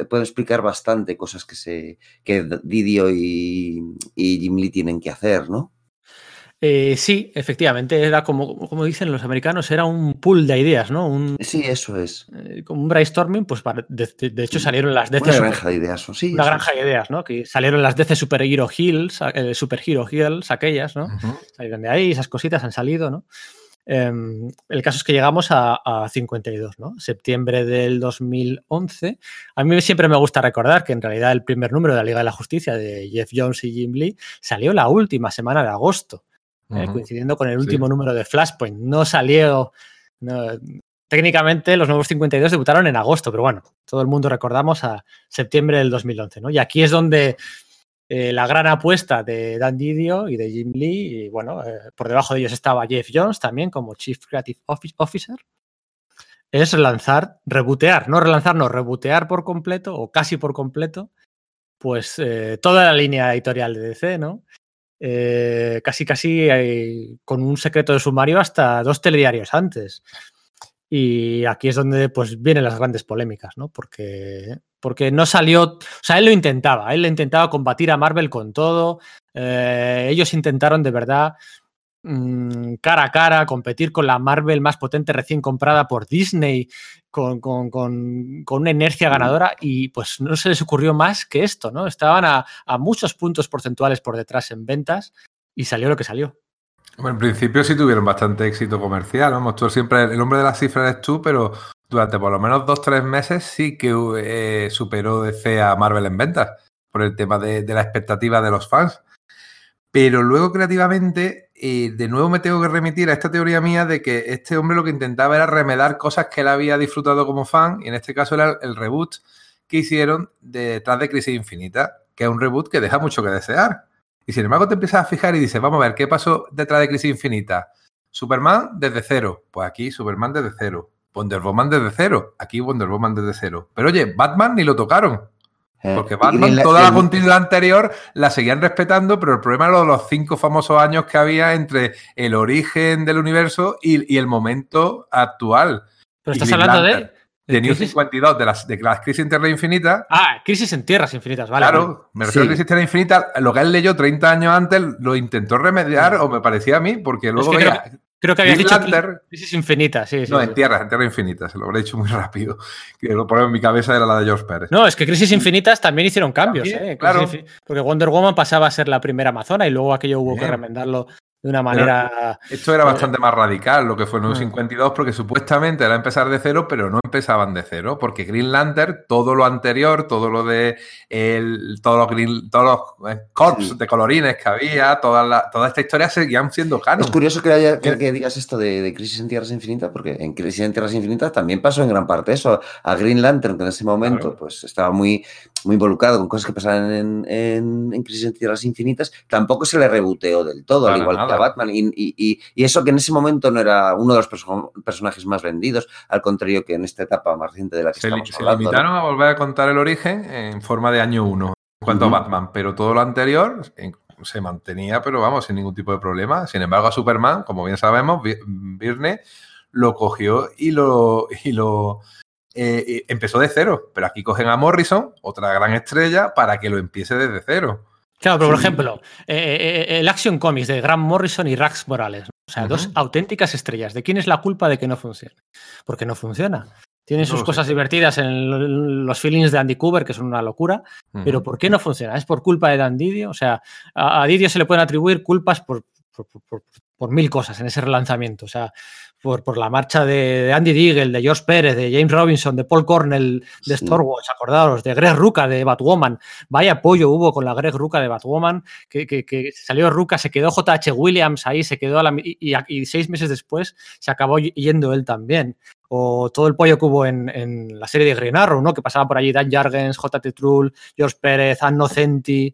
pueden, explicar bastante cosas que, se, que Didio y, y Jim Lee tienen que hacer, ¿no? Eh, sí, efectivamente, era como, como dicen los americanos, era un pool de ideas, ¿no? Un, sí, eso es. Eh, como un brainstorming, pues de, hecho salieron las DC. Una granja de ideas, sí. Una granja de ideas, ¿no? Que salieron las DC Super Hero Hills, eh, Super Hero Hills, aquellas, ¿no? Salieron de ahí, esas cositas han salido, ¿no? Em, el caso es que llegamos a, a, 52, ¿no? Septiembre del 2011. A mí siempre me gusta recordar que en realidad el primer número de la Liga de la Justicia de Jeff Jones y Jim Lee salió la última semana de agosto. Eh, coincidiendo con el último número de Flashpoint. No salió. técnicamente los nuevos 52 debutaron en agosto, pero bueno, todo el mundo recordamos a septiembre del 2011, ¿no? Y aquí es donde eh, la gran apuesta de Dan Didio y de Jim Lee, y bueno, eh, por debajo de ellos estaba Jeff Jones también como Chief Creative Officer, es lanzar, rebotear, no relanzar, no, rebotear por completo o casi por completo, pues toda la línea editorial de DC, ¿no? Eh, casi casi eh, con un secreto de sumario hasta dos telediarios antes. Y aquí es donde pues vienen las grandes polémicas, ¿no? Porque, porque no salió, o sea, él lo intentaba, él intentaba combatir a Marvel con todo, eh, ellos intentaron de verdad Mm, cara a cara, competir con la Marvel más potente recién comprada por Disney, con, una inercia ganadora y pues no se les ocurrió más que esto, ¿no? Estaban a, muchos puntos porcentuales por detrás en ventas y salió lo que salió. Bueno, en principio sí tuvieron bastante éxito comercial, ¿no? Tú siempre, el hombre de las cifras es tú, pero durante por lo menos dos, tres meses sí que eh, superó DC a Marvel en ventas por el tema de la expectativa de los fans. Pero luego creativamente, eh, de nuevo me tengo que remitir a esta teoría mía de que este hombre lo que intentaba era remedar cosas que él había disfrutado como fan, y en este caso era el reboot que hicieron detrás de Crisis Infinita, que es un reboot que deja mucho que desear. Y sin embargo te empiezas a fijar y dices, vamos a ver, ¿qué pasó detrás de Crisis Infinita? Superman desde cero. Pues aquí Superman desde cero. Wonder Woman desde cero. Aquí Wonder Woman desde cero. Pero oye, Batman ni lo tocaron. Eh, Porque Batman, toda la continuidad anterior la seguían respetando, pero el problema era los cinco famosos años que había entre el origen del universo y, el momento actual. Pero estás hablando de. De New 52, de las, de las crisis en Tierra Infinita. Ah, crisis en Tierras Infinitas, vale. Claro, me refiero a crisis en Tierra Infinita. Lo que él leyó 30 años antes lo intentó remediar, o me parecía a mí, porque luego veía. Creo que había dicho crisis infinita, sí, No, en tierra, en tierra infinita, se lo habré dicho muy rápido. Que lo pongo en mi cabeza era la de George Pérez. No, es que Crisis Infinitas también hicieron cambios, ¿eh? Claro. Porque Wonder Woman pasaba a ser la primera Amazona y luego aquello hubo que remendarlo de una manera. esto era bastante más radical lo que fue en 52, porque supuestamente era empezar de cero, pero no empezaban de cero, porque Green Lantern, todo lo anterior, todo lo de el, todos los, green, todos los eh, corps de colorines que había, toda, toda esta historia seguían siendo canon. Es curioso que, haya, que, digas esto de, Crisis en Tierras Infinitas, porque en Crisis en Tierras Infinitas también pasó en gran parte eso. A Green Lantern, que en ese momento pues estaba muy, muy involucrado con cosas que pasaban en, en, Crisis en Tierras Infinitas, tampoco se le reboteó del todo, al igual a Batman. Y, eso que en ese momento no era uno de los personajes más vendidos, al contrario que en esta etapa más reciente de la que se, estamos se limitaron a volver a contar el origen en forma de año 1 en cuanto a Batman, pero todo lo anterior se mantenía, pero vamos, sin ningún tipo de problema. Sin embargo, a Superman, como bien sabemos, Virne lo cogió y lo, y lo eh, empezó de cero, pero aquí cogen a Morrison, otra gran estrella, para que lo empiece desde cero. Claro, pero por ejemplo, eh, eh, el Action Comics de Grant Morrison y Rax Morales, o sea, dos auténticas estrellas. ¿De quién es la culpa de que no funcione? Porque no funciona. Tiene sus cosas divertidas en los feelings de Andy Cooper, que son una locura, pero ¿por qué no funciona? ¿Es por culpa de Dan Didio? O sea, a, Didio se le pueden atribuir culpas por, por, mil cosas en ese relanzamiento. O sea, por, por la marcha de, Andy Deagle, de George Pérez, de James Robinson, de Paul Cornell, de sí. Stormwatch, acordaros, de Greg Ruca, de Batwoman. Vaya apoyo hubo con la Greg Ruca de Batwoman, que, que, salió Ruca, se quedó JH Williams ahí, se quedó a la, y, seis meses después se acabó yendo él también. O todo el pollo que hubo en, en la serie de Green Arrow, ¿no? Que pasaba por allí Dan Jargens, JT Trull, George Pérez, Anno Centi,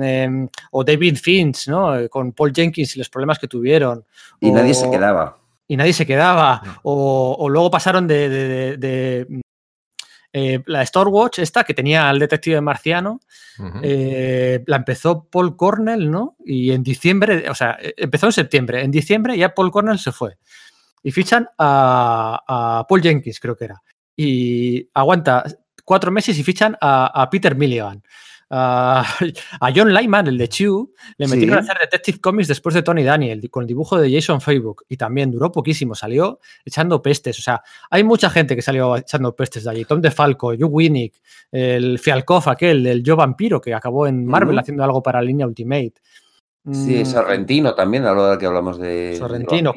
eh, o David Finch, ¿no? Con Paul Jenkins y los problemas que tuvieron. Y nadie se quedaba y nadie se quedaba. O, luego pasaron de, Eh, la Star Watch, esta que tenía al detective marciano, eh, la empezó Paul Cornell, ¿no? Y en diciembre, o sea, empezó en septiembre. En diciembre ya Paul Cornell se fue. Y fichan a, Paul Jenkins, creo que era. Y aguanta cuatro meses y fichan a, a Peter Milligan a, John Lyman, el de Chew, le metieron a hacer Detective Comics después de Tony Daniel, con el dibujo de Jason Facebook, y también duró poquísimo, salió echando pestes. O sea, hay mucha gente que salió echando pestes de allí. Tom DeFalco, Hugh Winnick, el Fialkov, aquel, el Joe Vampiro, que acabó en Marvel haciendo algo para la línea Ultimate. Sí, mm. Sorrentino también, a lo de que hablamos de. Sorrentino.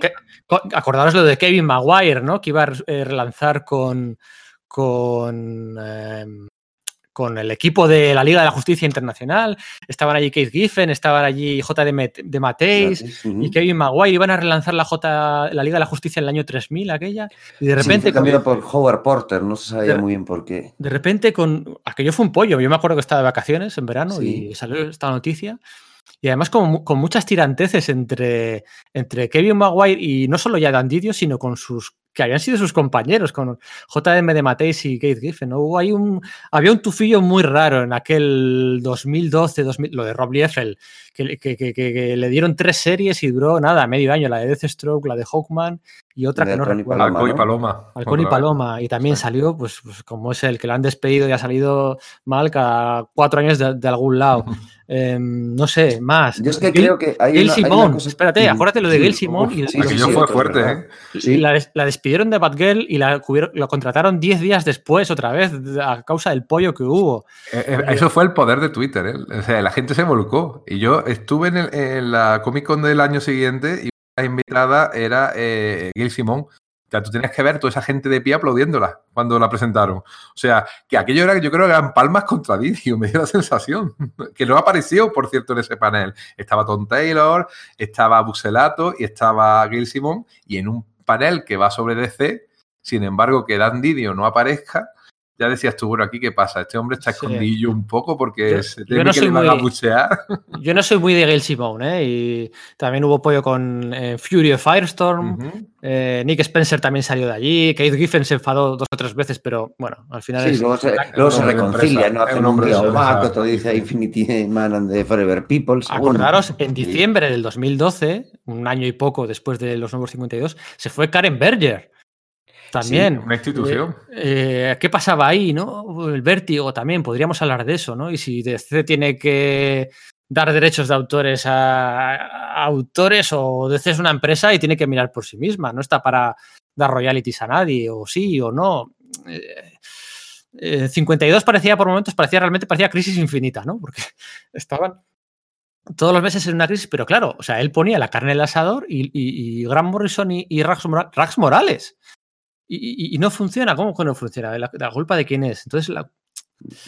acordaros lo de Kevin Maguire, ¿no? Que iba a eh, relanzar con. con. Em, con el equipo de la Liga de la Justicia Internacional. Estaban allí Keith Giffen, estaban allí J. de, de Mateis y Kevin Maguire. Iban a relanzar la, J, la Liga de la Justicia en el año 3000, aquella. Y de repente. Sí, por Howard Porter, no se sabía muy bien por qué. De repente, con aquello fue un pollo. Yo me acuerdo que estaba de vacaciones en verano y salió esta noticia. Y además con, con, muchas tiranteces entre, entre Kevin Maguire y no solo ya Dan Didio, sino con sus que habían sido sus compañeros, con JM de Mateis y Kate Giffen. ¿no? Hubo un, había un tufillo muy raro en aquel 2012, 2000, lo de Rob Liefeld, que, que, que, le dieron tres series y duró nada, medio año, la de Deathstroke, la de Hawkman y otra que no recuerdo. Alcón y Paloma. Alcón y Paloma. Y también salió, pues, pues, como es el que lo han despedido y ha salido mal cada cuatro años de, algún lado. Em, no sé, más. Yo es que creo que hay Gail Simón, espérate, acuérdate lo de Gail Simón. y, sí, fue fuerte, ¿eh? Sí. La, la, despidieron de Batgirl y la lo contrataron diez días después otra vez a causa del pollo que hubo. Eh, eh, eso fue el poder de Twitter, ¿eh? O sea, la gente se volcó. Y yo estuve en, en la Comic Con del año siguiente y la invitada era eh, Gail Simón. O tú tenías que ver toda esa gente de pie aplaudiéndola cuando la presentaron. O sea, que aquello era, yo creo que eran palmas contra Didio, me dio la sensación. Que no apareció, por cierto, en ese panel. Estaba Tom Taylor, estaba Buxelato y estaba Gail Simón. Y en un panel que va sobre DC, sin embargo, que Dan Didio no aparezca, ya decías tú, bueno, aquí qué pasa, este hombre está escondido un poco porque se teme no que le van a buchear. Yo no soy muy de Gail Simone, ¿eh? Y también hubo pollo con eh, Fury of Firestorm, eh, Nick Spencer también salió de allí, Keith Giffen se enfadó dos o tres veces, pero bueno, al final... Sí, luego se, luego se reconcilia, ¿no? Hacen un hombre todo dice Infinity Man and the Forever People. Acordaros, en diciembre del 2012, un año y poco después de los nuevos 52, se fue Karen Berger también. una institución. Eh, eh, ¿Qué pasaba ahí, no? El vértigo también, podríamos hablar de eso, ¿no? Y si DC tiene que dar derechos de autores a, autores o DC es una empresa y tiene que mirar por sí misma, no está para dar royalties a nadie, o sí o no. 52 eh, parecía por momentos, parecía realmente parecía crisis infinita, ¿no? Porque estaban todos los meses en una crisis, pero claro, o sea, él ponía la carne en el asador y, Grant Morrison y, Rax, Morales y, no funciona. ¿Cómo que no funciona? ¿La, culpa de quién es? Entonces, la...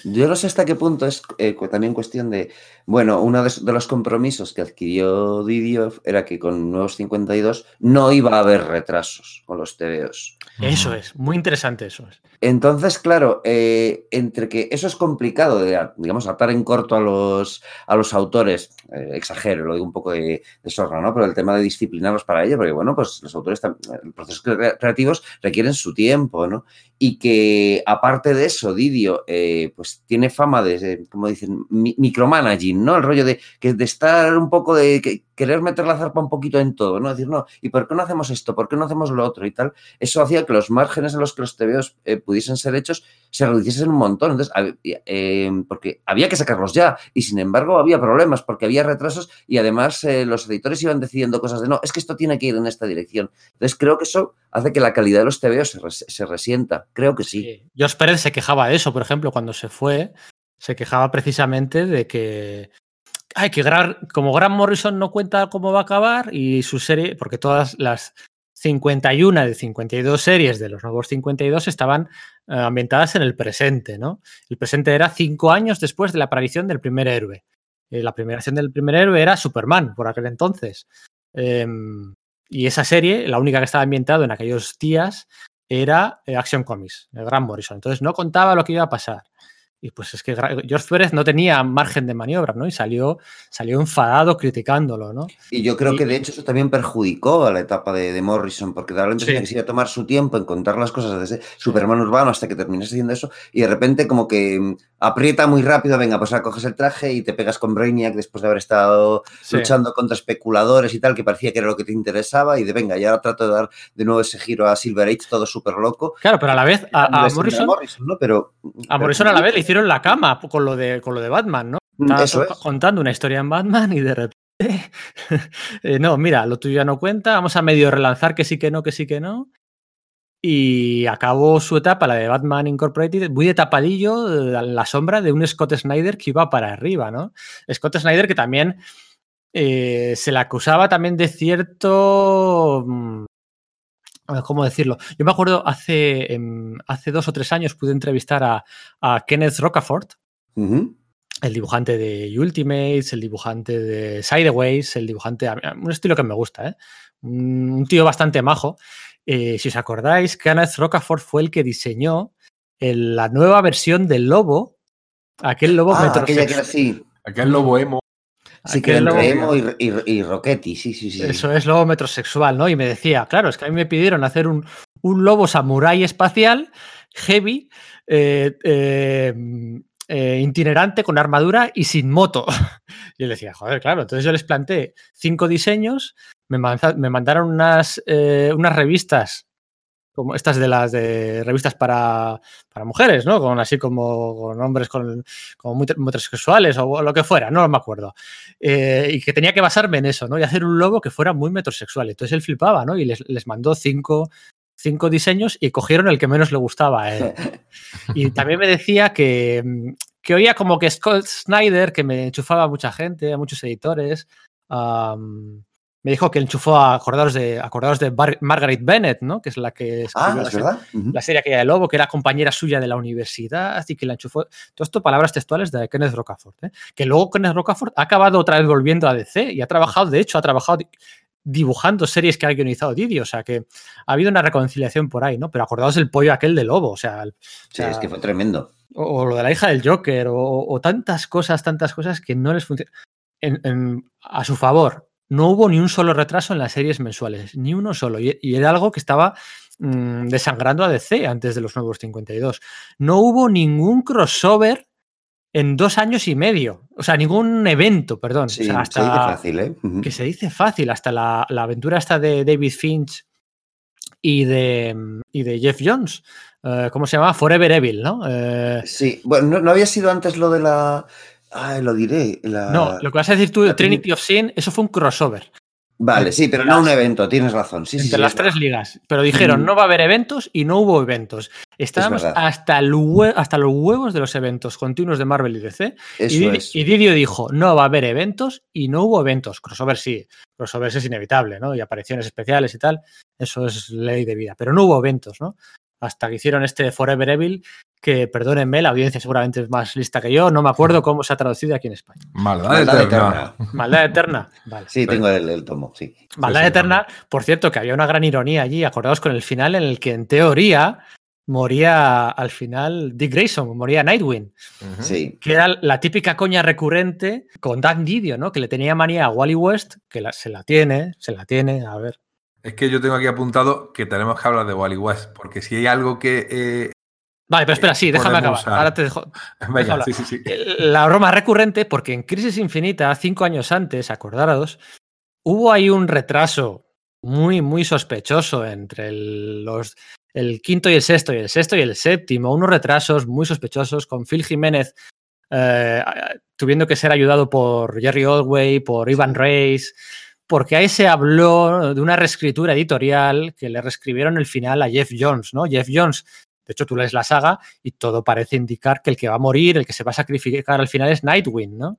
Yo no sé hasta qué punto es eh, también cuestión de, bueno, uno de, los compromisos que adquirió Didio era que con Nuevos 52 no iba a haber retrasos con los TVOs. Eso es, muy interesante eso es. Entonces, claro, eh, entre que eso es complicado de, digamos, atar en corto a los, a los autores, eh, exagero, lo digo un poco de, de, sorna, ¿no? Pero el tema de disciplinarlos para ello, porque bueno, pues los autores, los procesos creativos requieren su tiempo, ¿no? Y que aparte de eso, Didio, eh, pues tiene fama de, como dicen, micromanaging, ¿no? El rollo de, que de estar un poco de que, querer meter la zarpa un poquito en todo, ¿no? Decir, no, ¿y por qué no hacemos esto? ¿Por qué no hacemos lo otro? Y tal. Eso hacía que los márgenes en los que los TVOs eh, pudiesen ser hechos se reduciesen un montón. Entonces, eh, porque había que sacarlos ya. Y sin embargo, había problemas porque había retrasos y además eh, los editores iban decidiendo cosas de, no, es que esto tiene que ir en esta dirección. Entonces, creo que eso hace que la calidad de los TVOs se, resienta. Creo que sí. sí. George Pérez se quejaba de eso, por ejemplo, cuando se fue, se quejaba precisamente de que hay que como Grant Morrison no cuenta cómo va a acabar y su serie, porque todas las 51 de 52 series de los nuevos 52 estaban eh, ambientadas en el presente, ¿no? El presente era cinco años después de la aparición del primer héroe. Eh, la primera acción del primer héroe era Superman, por aquel entonces. Em, y esa serie, la única que estaba ambientada en aquellos días, era eh, Action Comics, de Grant Morrison. Entonces no contaba lo que iba a pasar. Y pues es que George Pérez no tenía margen de maniobra, ¿no? Y salió, salió enfadado criticándolo, ¿no? Y yo creo que de hecho eso también perjudicó a la etapa de, Morrison, porque daba la impresión que se iba a tomar su tiempo en contar las cosas desde Superman Urbano hasta que terminase haciendo eso, y de repente como que mm, aprieta muy rápido, venga, pues ahora coges el traje y te pegas con Brainiac después de haber estado luchando contra especuladores y tal, que parecía que era lo que te interesaba, y de venga, ya ahora trato de dar de nuevo ese giro a Silver Age, todo súper loco. Claro, pero a la vez a, Morrison, ¿no? pero, a Morrison a la vez le hicieron la cama con lo de, con lo de Batman, ¿no? Mm, eso contando una historia en Batman y de repente. Eh, no, mira, lo tuyo ya no cuenta. Vamos a medio relanzar que sí que no, que sí que no. Y acabó su etapa, la de Batman Incorporated, muy de tapadillo, la sombra de un Scott Snyder que iba para arriba, ¿no? Scott Snyder que también eh, se le acusaba también de cierto mm, ¿Cómo decirlo? Yo me acuerdo hace, em, hace dos o tres años pude entrevistar a, Kenneth Rocafort, el dibujante de Ultimates, el dibujante de Sideways, el dibujante. Un estilo que me gusta, ¿eh? Un tío bastante majo. Eh, si os acordáis, Kenneth Rocafort fue el que diseñó la nueva versión del lobo. Aquel lobo ah, aquella que era así. Aquel lobo emo. Sí, que entre emo y, y, Roquetti, sí, sí, sí. Eso es lobo metrosexual, ¿no? Y me decía, claro, es que a mí me pidieron hacer un, un lobo samurái espacial, heavy, eh, eh, eh, itinerante, con armadura y sin moto. y le decía, joder, claro. Entonces yo les planteé cinco diseños, me, me mandaron unas, unas revistas como estas de las de revistas para, para mujeres, ¿no? Con así como con hombres con, como muy, metrosexuales o lo que fuera, no me acuerdo. Eh, y que tenía que basarme en eso, ¿no? Y hacer un lobo que fuera muy metrosexual. Entonces él flipaba, ¿no? Y les, les mandó cinco, cinco diseños y cogieron el que menos le gustaba a él. Y también me decía que, que oía como que Scott Snyder, que me enchufaba a mucha gente, a muchos editores, me dijo que enchufó a acordados de, acordados de Margaret Bennett, ¿no? Que es la que ah, la, serie, la serie aquella de Lobo, que era compañera suya de la universidad y que la enchufó. Todo esto palabras textuales de Kenneth Rocafort, ¿eh? Que luego Kenneth Rocafort ha acabado otra vez volviendo a DC y ha trabajado, de hecho, ha trabajado dibujando series que ha guionizado Didi, o sea que ha habido una reconciliación por ahí, ¿no? Pero acordaos el pollo aquel de Lobo, o sea... sí, es que fue tremendo. O, lo de la hija del Joker, o, tantas cosas, tantas cosas que no les funcionan. a su favor, no hubo ni un solo retraso en las series mensuales, ni uno solo. Y, era algo que estaba mm, desangrando a DC antes de los nuevos 52. No hubo ningún crossover en dos años y medio. O sea, ningún evento, perdón. Sí, hasta, se dice fácil, ¿eh? Que se dice fácil. Hasta la, aventura esta de David Finch y de, y de Jeff Jones. Eh, ¿Cómo se llama? Forever Evil, ¿no? Eh, sí, bueno, no había sido antes lo de la Ah, lo diré. No, lo que vas a decir tú, Trinity of Sin, eso fue un crossover. Vale, sí, pero no un evento, tienes razón. Sí, entre las tres ligas. Pero dijeron, no va a haber eventos y no hubo eventos. Estábamos hasta, hasta los huevos de los eventos continuos de Marvel y DC. y, Didio dijo, no va a haber eventos y no hubo eventos. Crossover sí, crossover es inevitable, ¿no? Y apariciones especiales y tal, eso es ley de vida. Pero no hubo eventos, ¿no? Hasta que hicieron este Forever Evil, que perdónenme, la audiencia seguramente es más lista que yo, no me acuerdo cómo se ha traducido aquí en España. Maldad, eterna. Maldad eterna. Vale. Sí, tengo el, tomo, sí. Maldad eterna, por cierto, que había una gran ironía allí, acordados con el final en el que en teoría moría al final Dick Grayson, moría Nightwing. Sí. Que era la típica coña recurrente con Dan Didio, ¿no? Que le tenía manía a Wally West, que se la tiene, se la tiene, a ver. Es que yo tengo aquí apuntado que tenemos que hablar de Wally West, porque si hay algo que eh, Vale, pero espera, sí, déjame acabar. Ahora te dejo. La broma recurrente, porque en Crisis Infinita, cinco años antes, acordaros, hubo ahí un retraso muy, muy sospechoso entre los, el quinto y el sexto, y el sexto y el séptimo. Unos retrasos muy sospechosos con Phil Jiménez eh, tuviendo que ser ayudado por Jerry Oldway, por Ivan Reis porque ahí se habló de una reescritura editorial que le reescribieron el final a Jeff Jones, ¿no? Jeff Jones de hecho, tú lees la saga y todo parece indicar que el que va a morir, el que se va a sacrificar al final es Nightwing, ¿no?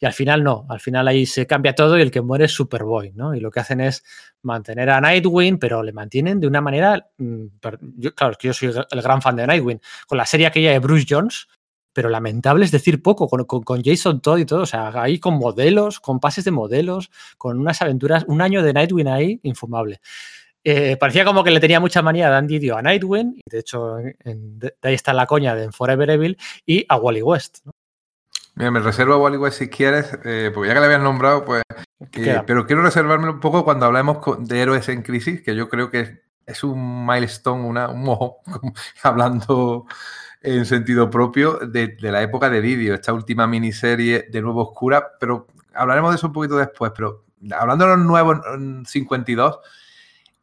Y al final no, al final ahí se cambia todo y el que muere es Superboy, ¿no? Y lo que hacen es mantener a Nightwing, pero le mantienen de una manera. Mm, claro, es que yo soy el gran fan de Nightwing. Con la serie aquella de Bruce Jones, pero lamentable es decir poco, con, con, Jason Todd y todo, o sea, ahí con modelos, con pases de modelos, con unas aventuras, un año de Nightwing ahí, infumable. Eh, parecía como que le tenía mucha manía a Dan Didio a Nightwing, y de hecho de ahí está la coña de Forever Evil, y a Wally West. Mira, me reservo a Wally West si quieres, eh, porque ya que le habían nombrado, pues. pero quiero reservarme un poco cuando hablemos de héroes en crisis, que yo creo que es un milestone, una, un mojo, hablando en sentido propio de, la época de Didio, esta última miniserie de Nuevo Oscura, pero hablaremos de eso un poquito después, pero hablando de los nuevos 52,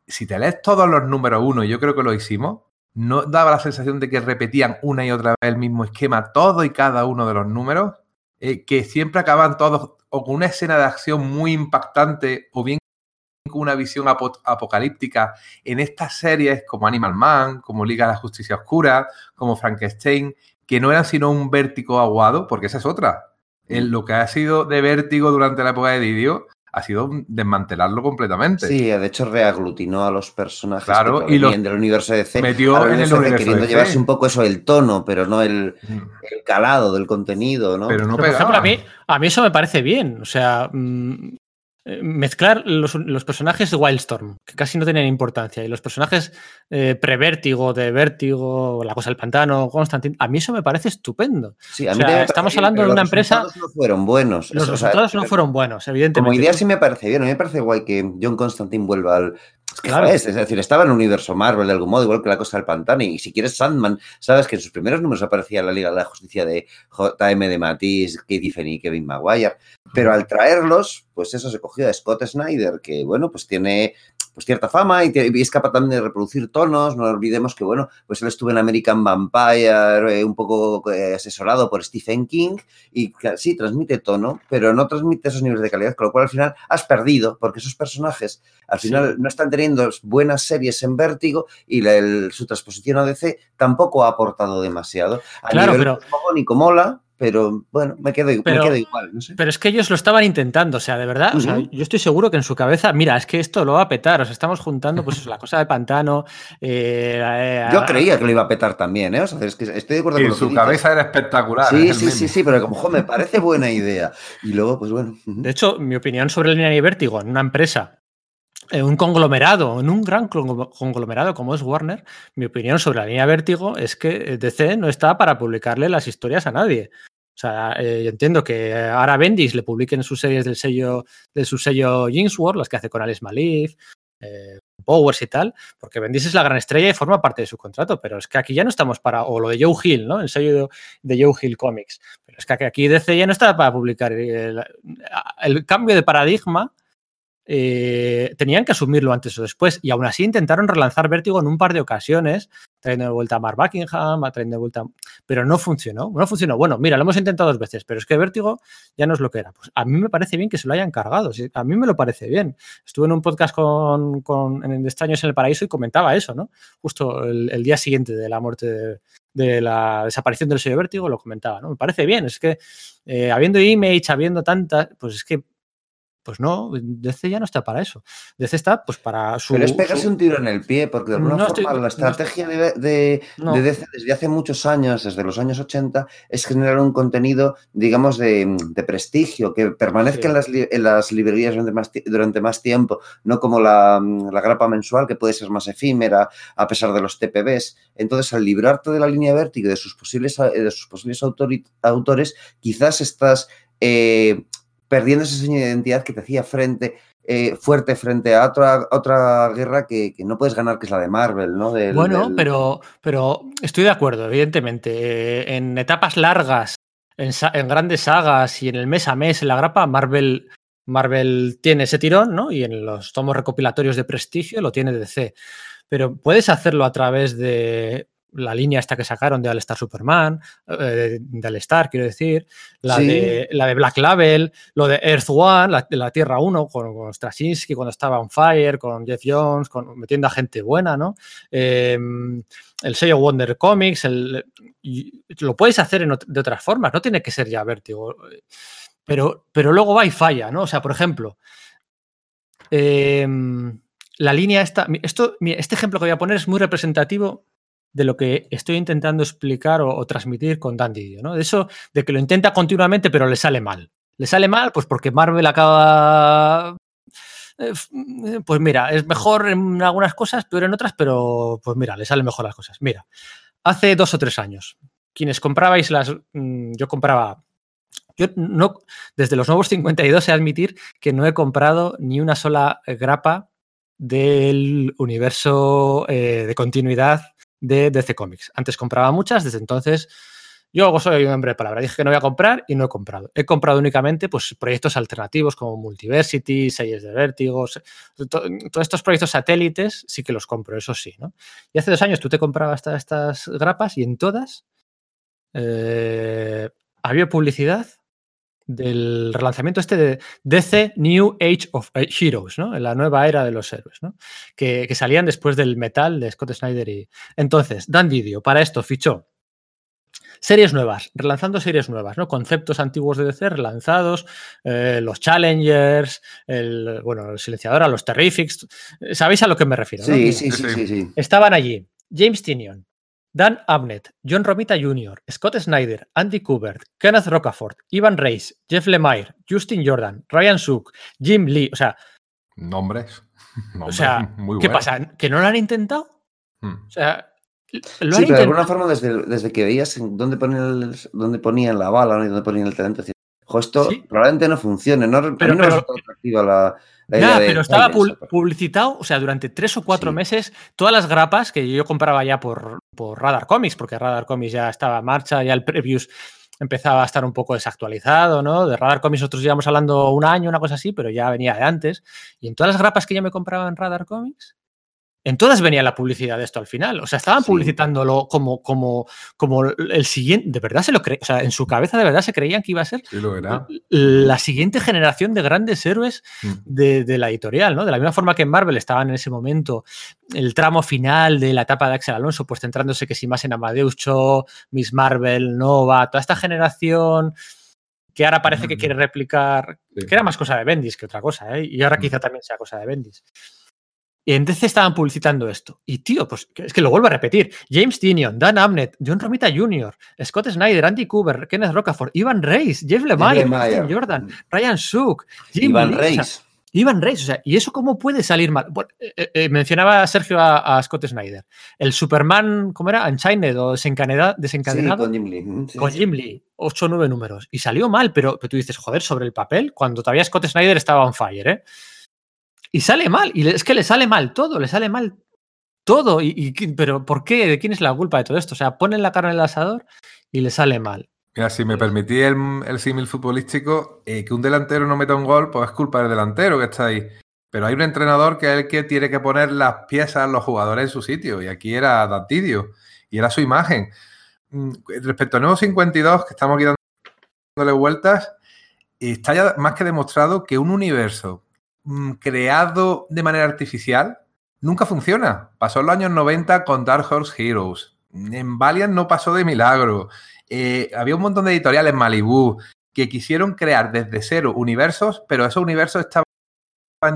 si te lees todos los números uno, y yo creo que lo hicimos, ¿no daba la sensación de que repetían una y otra vez el mismo esquema, todo y cada uno de los números? Eh, que siempre acaban todos o con una escena de acción muy impactante o bien con una visión apocalíptica en estas series como Animal Man, como Liga de la Justicia Oscura, como Frankenstein, que no eran sino un vértigo aguado, porque esa es otra. En lo que ha sido de vértigo durante la época de Didio ha sido desmantelarlo completamente. Sí, de hecho reaglutinó a los personajes claro, que y del universo de C. Metió en el universo queriendo llevarse un poco eso, el tono, pero no el, mm. el calado del contenido, ¿no? Pero no por ejemplo, a mí, a mí eso me parece bien. O sea, mm, mezclar los, personajes de Wildstorm, que casi no tienen importancia, y los personajes eh, pre-vértigo, de vértigo, la cosa del pantano, Constantine, a mí eso me parece estupendo. Sí, a mí estamos hablando de una empresa. Los resultados no fueron buenos. Los resultados no fueron buenos, evidentemente. Como idea sí me parece bien, a mí me parece guay que John Constantine vuelva al, Claro. Es, decir, estaba en el universo Marvel de algún modo, igual que la cosa del pantano. Y si quieres Sandman, sabes que en sus primeros números aparecía la Liga de la Justicia de JM de Matisse, Katie Finney y Kevin Maguire. Pero al traerlos, pues eso se cogió a Scott Snyder, que bueno, pues tiene pues cierta fama y, es capaz también de reproducir tonos. No olvidemos que, bueno, pues él estuvo en American Vampire, eh, un poco eh, asesorado por Stephen King, y sí, transmite tono, pero no transmite esos niveles de calidad, con lo cual al final has perdido, porque esos personajes al final no están teniendo buenas series en vértigo y su transposición a DC tampoco ha aportado demasiado. A claro, pero... mola, pero bueno, me quedo, igual. Pero es que ellos lo estaban intentando, o sea, de verdad, yo estoy seguro que en su cabeza, mira, es que esto lo va a petar, o sea, estamos juntando pues la cosa de pantano. Eh, eh, yo creía que lo iba a petar también, ¿eh? O sea, es que estoy de acuerdo con lo su cabeza era espectacular. Sí, sí, sí, sí, pero como, me parece buena idea. Y luego, pues bueno. De hecho, mi opinión sobre el línea y vértigo en una empresa un conglomerado, en un gran conglomerado como es Warner, mi opinión sobre la línea Vértigo es que DC no está para publicarle las historias a nadie. O sea, eh, entiendo que ahora Bendis le publiquen sus series del sello, de su sello Jingsworth, las que hace con Alice Malif, eh, Powers y tal, porque Bendis es la gran estrella y forma parte de su contrato, pero es que aquí ya no estamos para, o lo de Joe Hill, ¿no? El sello de, Joe Hill Comics, pero es que aquí DC ya no está para publicar. el cambio de paradigma eh, tenían que asumirlo antes o después. Y aún así intentaron relanzar Vértigo en un par de ocasiones, trayendo de vuelta a Mark Buckingham, trayendo de vuelta. Pero no funcionó. No funcionó. Bueno, mira, lo hemos intentado dos veces, pero es que Vértigo ya no es lo que era. Pues a mí me parece bien que se lo hayan cargado. A mí me lo parece bien. Estuve en un podcast con, con en Extraños en el Paraíso y comentaba eso, ¿no? Justo el, día siguiente de la muerte de, la desaparición del sello Vértigo, lo comentaba, ¿no? Me parece bien. Es que eh, habiendo image, habiendo tantas, pues es que pues no, DC ya no está para eso. DC está pues para su. Pero es pegarse un tiro en el pie, porque de alguna forma la estrategia de, de, DC desde hace muchos años, desde los años 80, es generar un contenido, digamos, de, prestigio, que permanezca en, las, en, las, librerías durante más, durante más tiempo, no como la, la, grapa mensual, que puede ser más efímera a pesar de los TPBs. Entonces, al librarte de la línea vértigo de sus posibles, de sus posibles autores, quizás estás. Eh, perdiendo ese seño de identidad que te hacía frente, eh, fuerte frente a otra, otra guerra que, no puedes ganar, que es la de Marvel, ¿no? bueno, Pero, pero estoy de acuerdo, evidentemente. Eh, en etapas largas, en, grandes sagas y en el mes a mes, en la grapa, Marvel, Marvel tiene ese tirón, ¿no? Y en los tomos recopilatorios de prestigio lo tiene DC. Pero puedes hacerlo a través de la línea esta que sacaron de All Star Superman, eh, de All Star, quiero decir, la, de, la de Black Label, lo de Earth One, la, de la Tierra 1, con, Straczynski cuando estaba on fire, con Jeff Jones, con, metiendo a gente buena, ¿no? Em, el sello Wonder Comics, el, lo puedes hacer de otras formas, no tiene que ser ya vértigo. Pero, pero luego va y falla, ¿no? O sea, por ejemplo, em, la línea esta, esto, este ejemplo que voy a poner es muy representativo de lo que estoy intentando explicar o, transmitir con Dan Didio, ¿no? De eso, de que lo intenta continuamente, pero le sale mal. Le sale mal, pues porque Marvel acaba eh, pues mira, es mejor en algunas cosas, peor en otras, pero pues mira, le salen mejor las cosas. Mira, hace dos o tres años, quienes comprabais las, mm, yo compraba yo no, desde los nuevos 52 he admitir que no he comprado ni una sola grapa del universo eh, de continuidad de DC Comics. Antes compraba muchas, desde entonces yo soy un hombre de palabra. Dije que no voy a comprar y no he comprado. He comprado únicamente pues, proyectos alternativos como Multiversity, Series de Vértigo, todos estos proyectos satélites sí que los compro, eso sí. ¿no? Y hace dos años tú te comprabas estas grapas y en todas eh, había publicidad del relanzamiento este de DC New Age of Heroes, ¿no? La nueva era de los héroes, ¿no? Que, salían después del metal de Scott Snyder y... Entonces, Dan Didio, para esto fichó series nuevas, relanzando series nuevas, ¿no? Conceptos antiguos de DC relanzados, eh, los Challengers, el, bueno, el silenciador, a los Terrifics, ¿sabéis a lo que me refiero? Sí, sí, sí, sí, sí, Estaban allí James Tinion, Dan Abnett, John Romita Jr., Scott Snyder, Andy Kubert, Kenneth Rocafort, Ivan Reis, Jeff Lemire, Justin Jordan, Ryan Suk, Jim Lee, o sea... Nombres. o sea, ¿qué pasa? ¿Que no lo han intentado? Hmm. O sea... Lo sí, pero de alguna forma desde, desde que veías dónde ponían, dónde ponían la bala y dónde ponían el talento, esto probablemente no funcione, no, pero, no atractiva la, ya, pero estaba publicitado, o sea, durante tres o cuatro meses, todas las grapas que yo compraba ya por, por Radar Comics, porque Radar Comics ya estaba en marcha, ya el previews empezaba a estar un poco desactualizado, ¿no? De Radar Comics nosotros llevamos hablando un año, una cosa así, pero ya venía de antes. Y en todas las grapas que yo me compraba en Radar Comics, en todas venía la publicidad de esto al final. O sea, estaban publicitándolo como, como, como el siguiente. De verdad se lo creían. O sea, en su cabeza de verdad se creían que iba a ser la siguiente generación de grandes héroes mm. de, la editorial, ¿no? De la misma forma que en Marvel estaban en ese momento el tramo final de la etapa de Axel Alonso, pues centrándose que si más en Amadeus Cho, Miss Marvel, Nova, toda esta generación que ahora parece que quiere replicar, que era más cosa de Bendis que otra cosa, ¿eh? y ahora mm. quizá también sea cosa de Bendis. Y entonces estaban publicitando esto. Y tío, pues es que lo vuelvo a repetir. James Tinion, Dan Amnett, John Romita Jr., Scott Snyder, Andy Cooper, Kenneth Rocafort, Ivan Reis, Jeff Lemire, Jordan, Ryan Suk, Jim Ivan Reis. Ivan Reis, o sea, ¿y eso cómo puede salir mal? Eh, eh, eh, mencionaba Sergio a, Scott Snyder. El Superman, ¿cómo era? Unchained o desencadenado. desencadenado con Jim Lee. con Jim Lee. Ocho o nueve números. Y salió mal, pero, pero, tú dices, joder, sobre el papel, cuando todavía Scott Snyder estaba on fire, ¿eh? Y sale mal, y es que le sale mal todo, le sale mal todo. Y, pero ¿por qué? ¿De quién es la culpa de todo esto? O sea, ponen la carne en el asador y le sale mal. Mira, si me permití el, símil futbolístico, eh, que un delantero no meta un gol, pues es culpa del delantero que está ahí. Pero hay un entrenador que es el que tiene que poner las piezas, los jugadores en su sitio. Y aquí era Dantidio. Y era su imagen. Mm, respecto a Nuevo 52, que estamos aquí dándole vueltas, está ya más que demostrado que un universo creado de manera artificial nunca funciona. Pasó en los años 90 con Dark Horse Heroes. En Valiant no pasó de milagro. Eh, había un montón de editoriales en Malibu que quisieron crear desde cero universos, pero esos universos estaban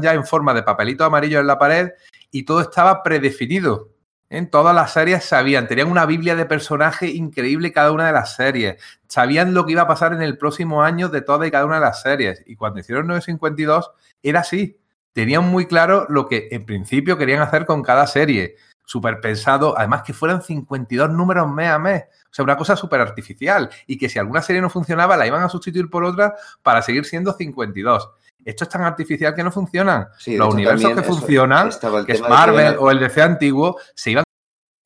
ya en forma de papelito amarillo en la pared y todo estaba predefinido. En todas las series sabían, tenían una biblia de personaje increíble cada una de las series. Sabían lo que iba a pasar en el próximo año de todas y cada una de las series. Y cuando hicieron 952, era así. Tenían muy claro lo que en principio querían hacer con cada serie. Súper pensado, además que fueran 52 números mes a mes. O sea, una cosa súper artificial. Y que si alguna serie no funcionaba, la iban a sustituir por otra para seguir siendo 52 esto es tan artificial que no funcionan. Los universos que funcionan, que es Marvel o el DC antiguo, se iban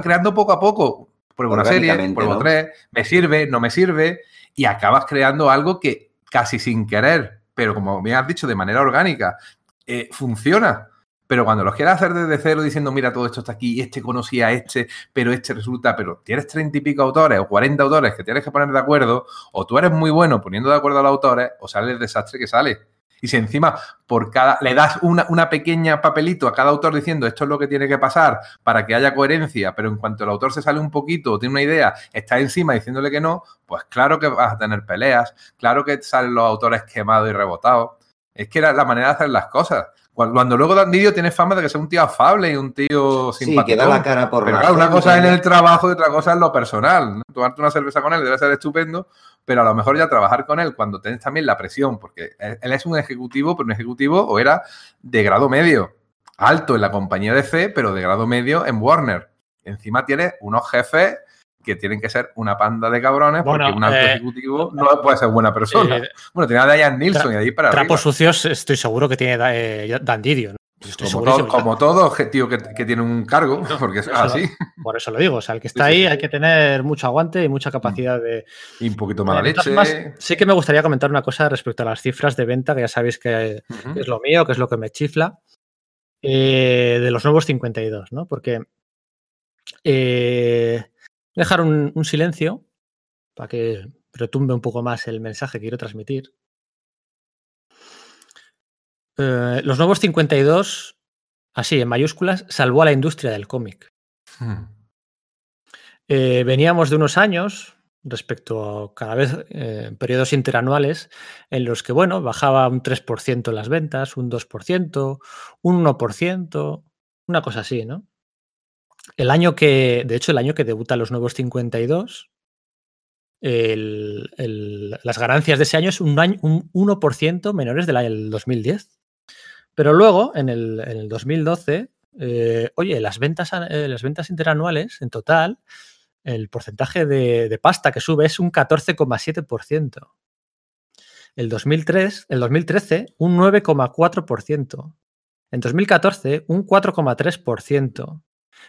creando poco a poco. Pruebo una serie, pruebo tres, me sirve, no me sirve, y acabas creando algo que casi sin querer, pero como bien has dicho, de manera orgánica, eh, funciona. Pero cuando los quieras hacer desde cero diciendo, mira, todo esto está aquí, este conocía a este, pero este resulta, pero tienes treinta y pico autores o cuarenta autores que tienes que poner de acuerdo, o tú eres muy bueno poniendo de acuerdo a los autores, o sale el desastre que sale. Y si encima por cada le das una, una, pequeña papelito a cada autor diciendo esto es lo que tiene que pasar para que haya coherencia, pero en cuanto el autor se sale un poquito o tiene una idea, está encima diciéndole que no, pues claro que vas a tener peleas, claro que salen los autores quemados y rebotados. Es que era la manera de hacer las cosas. Cuando, luego Dan Didio tiene fama de que sea un tío afable y un tío simpático. Sí, que da la cara por Pero claro, una cosa es en el trabajo y otra cosa es lo personal. Tomarte una cerveza con él debe ser estupendo, pero a lo mejor ya trabajar con él cuando tienes también la presión, porque él es un ejecutivo, pero un ejecutivo o era de grado medio, alto en la compañía de C, pero de grado medio en Warner. Encima tiene unos jefes que tienen que ser una panda de cabrones porque un alto eh, ejecutivo no puede ser buena persona. Eh, bueno, tiene a Diane Nilsson y ahí para Trapos sucios estoy seguro que tiene eh, Dan Didio. Como todo, objetivo que, tiene un cargo, porque es así. por eso lo digo, o sea, el que está ahí hay que tener mucho aguante y mucha mm. capacidad de... Y un poquito mala leche. sí que me gustaría comentar una cosa respecto a las cifras de venta, que ya sabéis que es lo mío, que es lo que me chifla, de los nuevos 52, ¿no? Porque dejar un, silencio para que retumbe un poco más el mensaje que quiero transmitir. Eh, los nuevos 52, así en mayúsculas, salvó a la industria del cómic. Hmm. Eh, veníamos de unos años respecto a cada vez eh, periodos interanuales en los que, bueno, bajaba un 3% las ventas, un 2%, un 1%, una cosa así, ¿no? El año que, de hecho, el año que debuta los nuevos 52, las ganancias de ese año es un, año, un 1% menores del 2010. Pero luego, en el, 2012, eh, oye, las ventas, eh, las ventas interanuales en total, el porcentaje de, de pasta que sube es un 14,7%. El, 2003, el 2013, un 9,4%. En 2014, un 4,3%.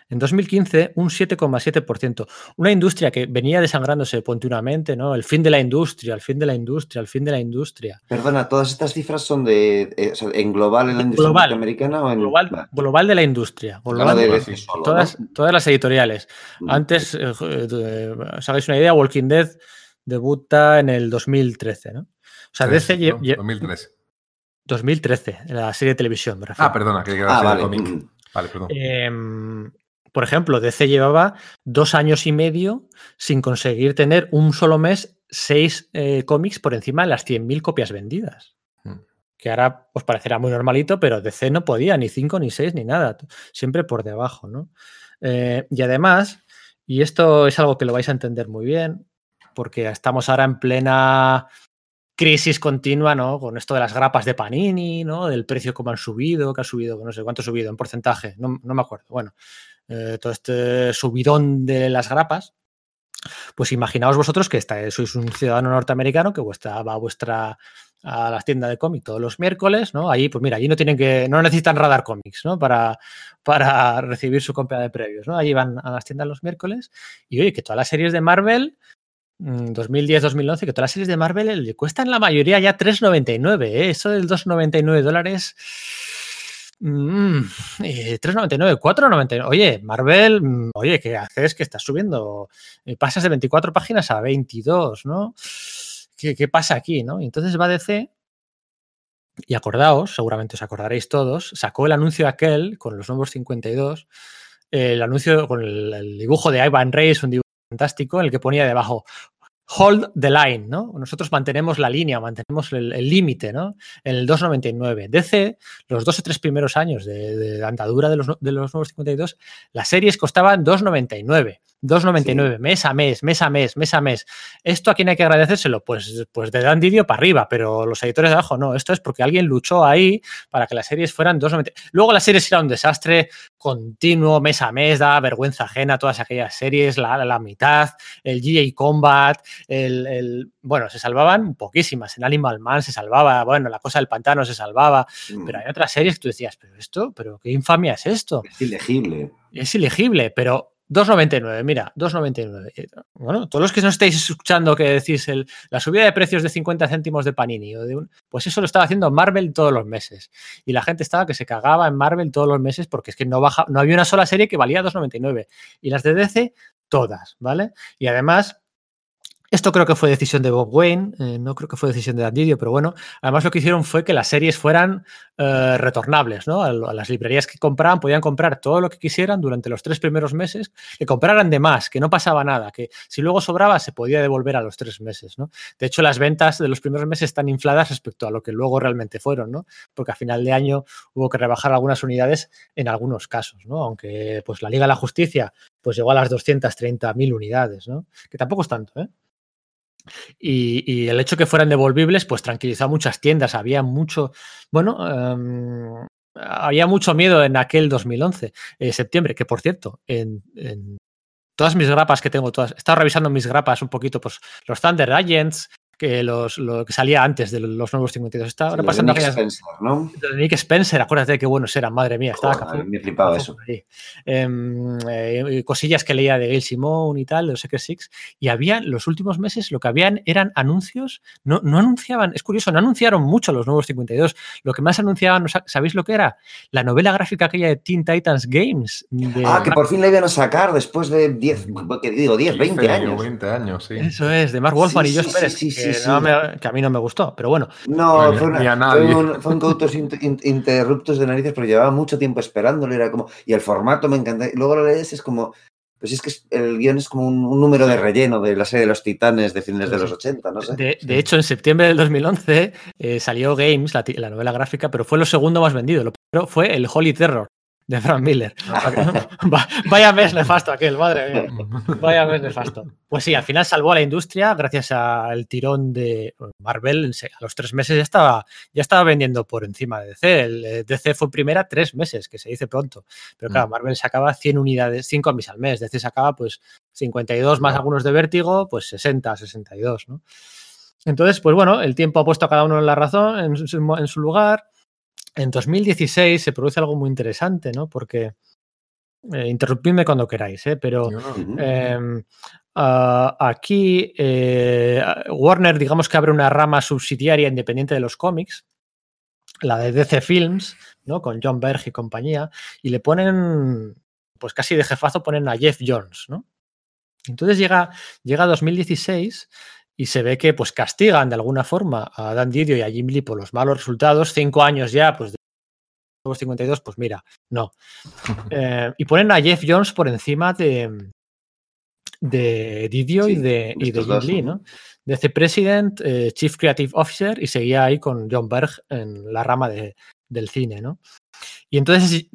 En 2015, un 7,7%. Una industria que venía desangrándose continuamente, ¿no? El fin de la industria, el fin de la industria, el fin de la industria. Perdona, ¿todas estas cifras son de eh, en global en la industria norteamericana o en global, global de la industria? Global de, todas, todas las editoriales. Antes, eh, eh, os hagáis una idea, Walking Dead debuta en el 2013, ¿no? O sea, DC 2013. 2013, la serie de televisión, me Ah, perdona, que ah, vale. Vale, perdón. Em, por ejemplo, DC llevaba dos años y medio sin conseguir tener un solo mes seis eh, cómics por encima de las 100.000 copias vendidas. Hmm. Que ahora os parecerá muy normalito, pero DC no podía, ni cinco, ni seis, ni nada. Siempre por debajo, ¿no? Eh, y además, y esto es algo que lo vais a entender muy bien, porque estamos ahora en plena crisis continua, ¿no? Con esto de las grapas de Panini, ¿no? Del precio como han subido, que ha subido, no sé cuánto ha subido en porcentaje, no, me acuerdo. Bueno, eh, todo este subidón de las grapas. Pues imaginaos vosotros que sois un ciudadano norteamericano que vuestra, va a vuestra a las tiendas de cómic todos los miércoles, ¿no? Ahí, pues mira, allí no tienen que, no necesitan radar cómics, ¿no? Para, para recibir su compra de previos, ¿no? Allí van a las tiendas los miércoles y oye, que todas las series de Marvel 2010-2011, mm, que todas las series de Marvel le cuestan la mayoría ya 3,99. ¿eh? Eso del 2,99 dólares. 3,99, 4,99. Mm, oye, Marvel, mm, oye, ¿qué haces? Que estás subiendo. Eh, pasas de 24 páginas a 22, ¿no? ¿Qué, pasa aquí, no? entonces va DC. Y acordaos, seguramente os acordaréis todos, sacó el anuncio aquel con los nuevos 52, el anuncio con el, dibujo de Ivan Reyes, un dibujo fantástico, en el que ponía debajo hold the line, ¿no? Nosotros mantenemos la línea, mantenemos el límite, ¿no? En el 2.99. DC, los dos o tres primeros años de, andadura de los, de los nuevos 52, las series costaban 2.99. 2,99 mes a mes, mes a mes, mes a mes. ¿Esto a quién hay que agradecérselo? Pues, pues de Dan Didio para arriba, pero los editores de abajo no. Esto es porque alguien luchó ahí para que las series fueran 2,99. Luego las series eran un desastre continuo, mes a mes, da vergüenza ajena todas aquellas series, la, la mitad, el GA Combat, el, Bueno, se salvaban poquísimas. En Animal Man se salvaba, bueno, la cosa del pantano se salvaba, mm. pero hay otras series que tú decías, pero esto, pero qué infamia es esto. Es ilegible. Es ilegible, pero 2,99, mira, 2,99. Eh, bueno, todos los que no estáis escuchando que decís el, la subida de precios de 50 céntimos de Panini, o de un, pues eso lo estaba haciendo Marvel todos los meses. Y la gente estaba que se cagaba en Marvel todos los meses porque es que no, baja, no había una sola serie que valía 2,99. Y las de DC, todas, ¿vale? Y además, Esto creo que fue decisión de Bob Wayne, eh, no creo que fue decisión de Dan Didio, pero bueno, además lo que hicieron fue que las series fueran eh, retornables, ¿no? A, a, las librerías que compraban podían comprar todo lo que quisieran durante los tres primeros meses, que compraran de más, que no pasaba nada, que si luego sobraba se podía devolver a los tres meses, ¿no? De hecho, las ventas de los primeros meses están infladas respecto a lo que luego realmente fueron, ¿no? Porque a final de año hubo que rebajar algunas unidades en algunos casos, ¿no? Aunque pues la Liga de la Justicia pues llegó a las 230.000 unidades, ¿no? Que tampoco es tanto, ¿eh? Y, el hecho que fueran devolvibles, pues tranquilizó a muchas tiendas. Había mucho, bueno, um, había mucho miedo en aquel 2011, eh, septiembre, que por cierto, en, en, todas mis grapas que tengo, todas, he estado revisando mis grapas un poquito, pues los Thunder Agents, que los, lo que salía antes de los nuevos 52. Está Sí, repasando de Nick aquellas- Spencer, ¿no? de Nick Spencer, acuérdate qué buenos eran, madre mía, estaba Joder, café- me eso. Em, eh, cosillas que leía de Gail Simone y tal, de los Secret Six, y había los últimos meses lo que habían eran anuncios, no, no anunciaban, es curioso, no anunciaron mucho los nuevos 52, lo que más anunciaban, ¿sa- ¿sabéis lo que era? La novela gráfica aquella de Teen Titans Games. de Ah, que Mark- por fin la iban a sacar después de 10, ¿qué digo? 10, 20 15 o años. 20 años, sí. Eso es, de Mark Wolfman Sí, y Josh sí, Pérez, sí, sí, que, sí, no sí. me- que a mí no me gustó, pero bueno, No, fue, una- fue un, fue un interruptos de narices, pero llevaba mucho tiempo esperándolo. Era como, y el formato me encanta. Y luego lo lees, es como, pues es que el guion es como un, un número de relleno de la serie de los titanes de fines de los sí. 80, no sé. De, de hecho, en septiembre del 2011 eh, salió Games, la, la novela gráfica, pero fue lo segundo más vendido. Lo primero fue el Holy Terror de Frank Miller. Va- Vaya mes nefasto aquel, madre mía. Vaya mes nefasto. Pues sí, al final salvó a la industria gracias al tirón de Marvel. A los tres meses ya estaba, ya estaba vendiendo por encima de DC. El eh, DC fue primera tres meses, que se dice pronto. Pero claro, Mm. Marvel sacaba 100 unidades, 5 a mis al mes. DC sacaba pues 52 más algunos de vértigo, pues 60, 62, ¿no? Entonces, pues bueno, el tiempo ha puesto a cada uno en la razón, en su, en su lugar. En 2016 se produce algo muy interesante, ¿no? Porque, eh, interrumpidme cuando queráis, ¿eh? Pero eh, ah, aquí eh, Warner, digamos que abre una rama subsidiaria independiente de los cómics, la de DC Films, ¿no? Con John Berg y compañía, y le ponen, pues casi de jefazo ponen a Jeff Jones, ¿no? Entonces llega, llega 2016 y se ve que pues castigan de alguna forma a Dan Didio y a Jim Lee por los malos resultados, cinco años ya, pues de los 52, pues mira, no. Eh, y ponen a Jeff Jones por encima de, de Didio y de, y de Jim Lee. ¿no? DC President, eh, Chief Creative Officer y seguía ahí con John Berg en la rama de- del cine, ¿no? Y entonces es,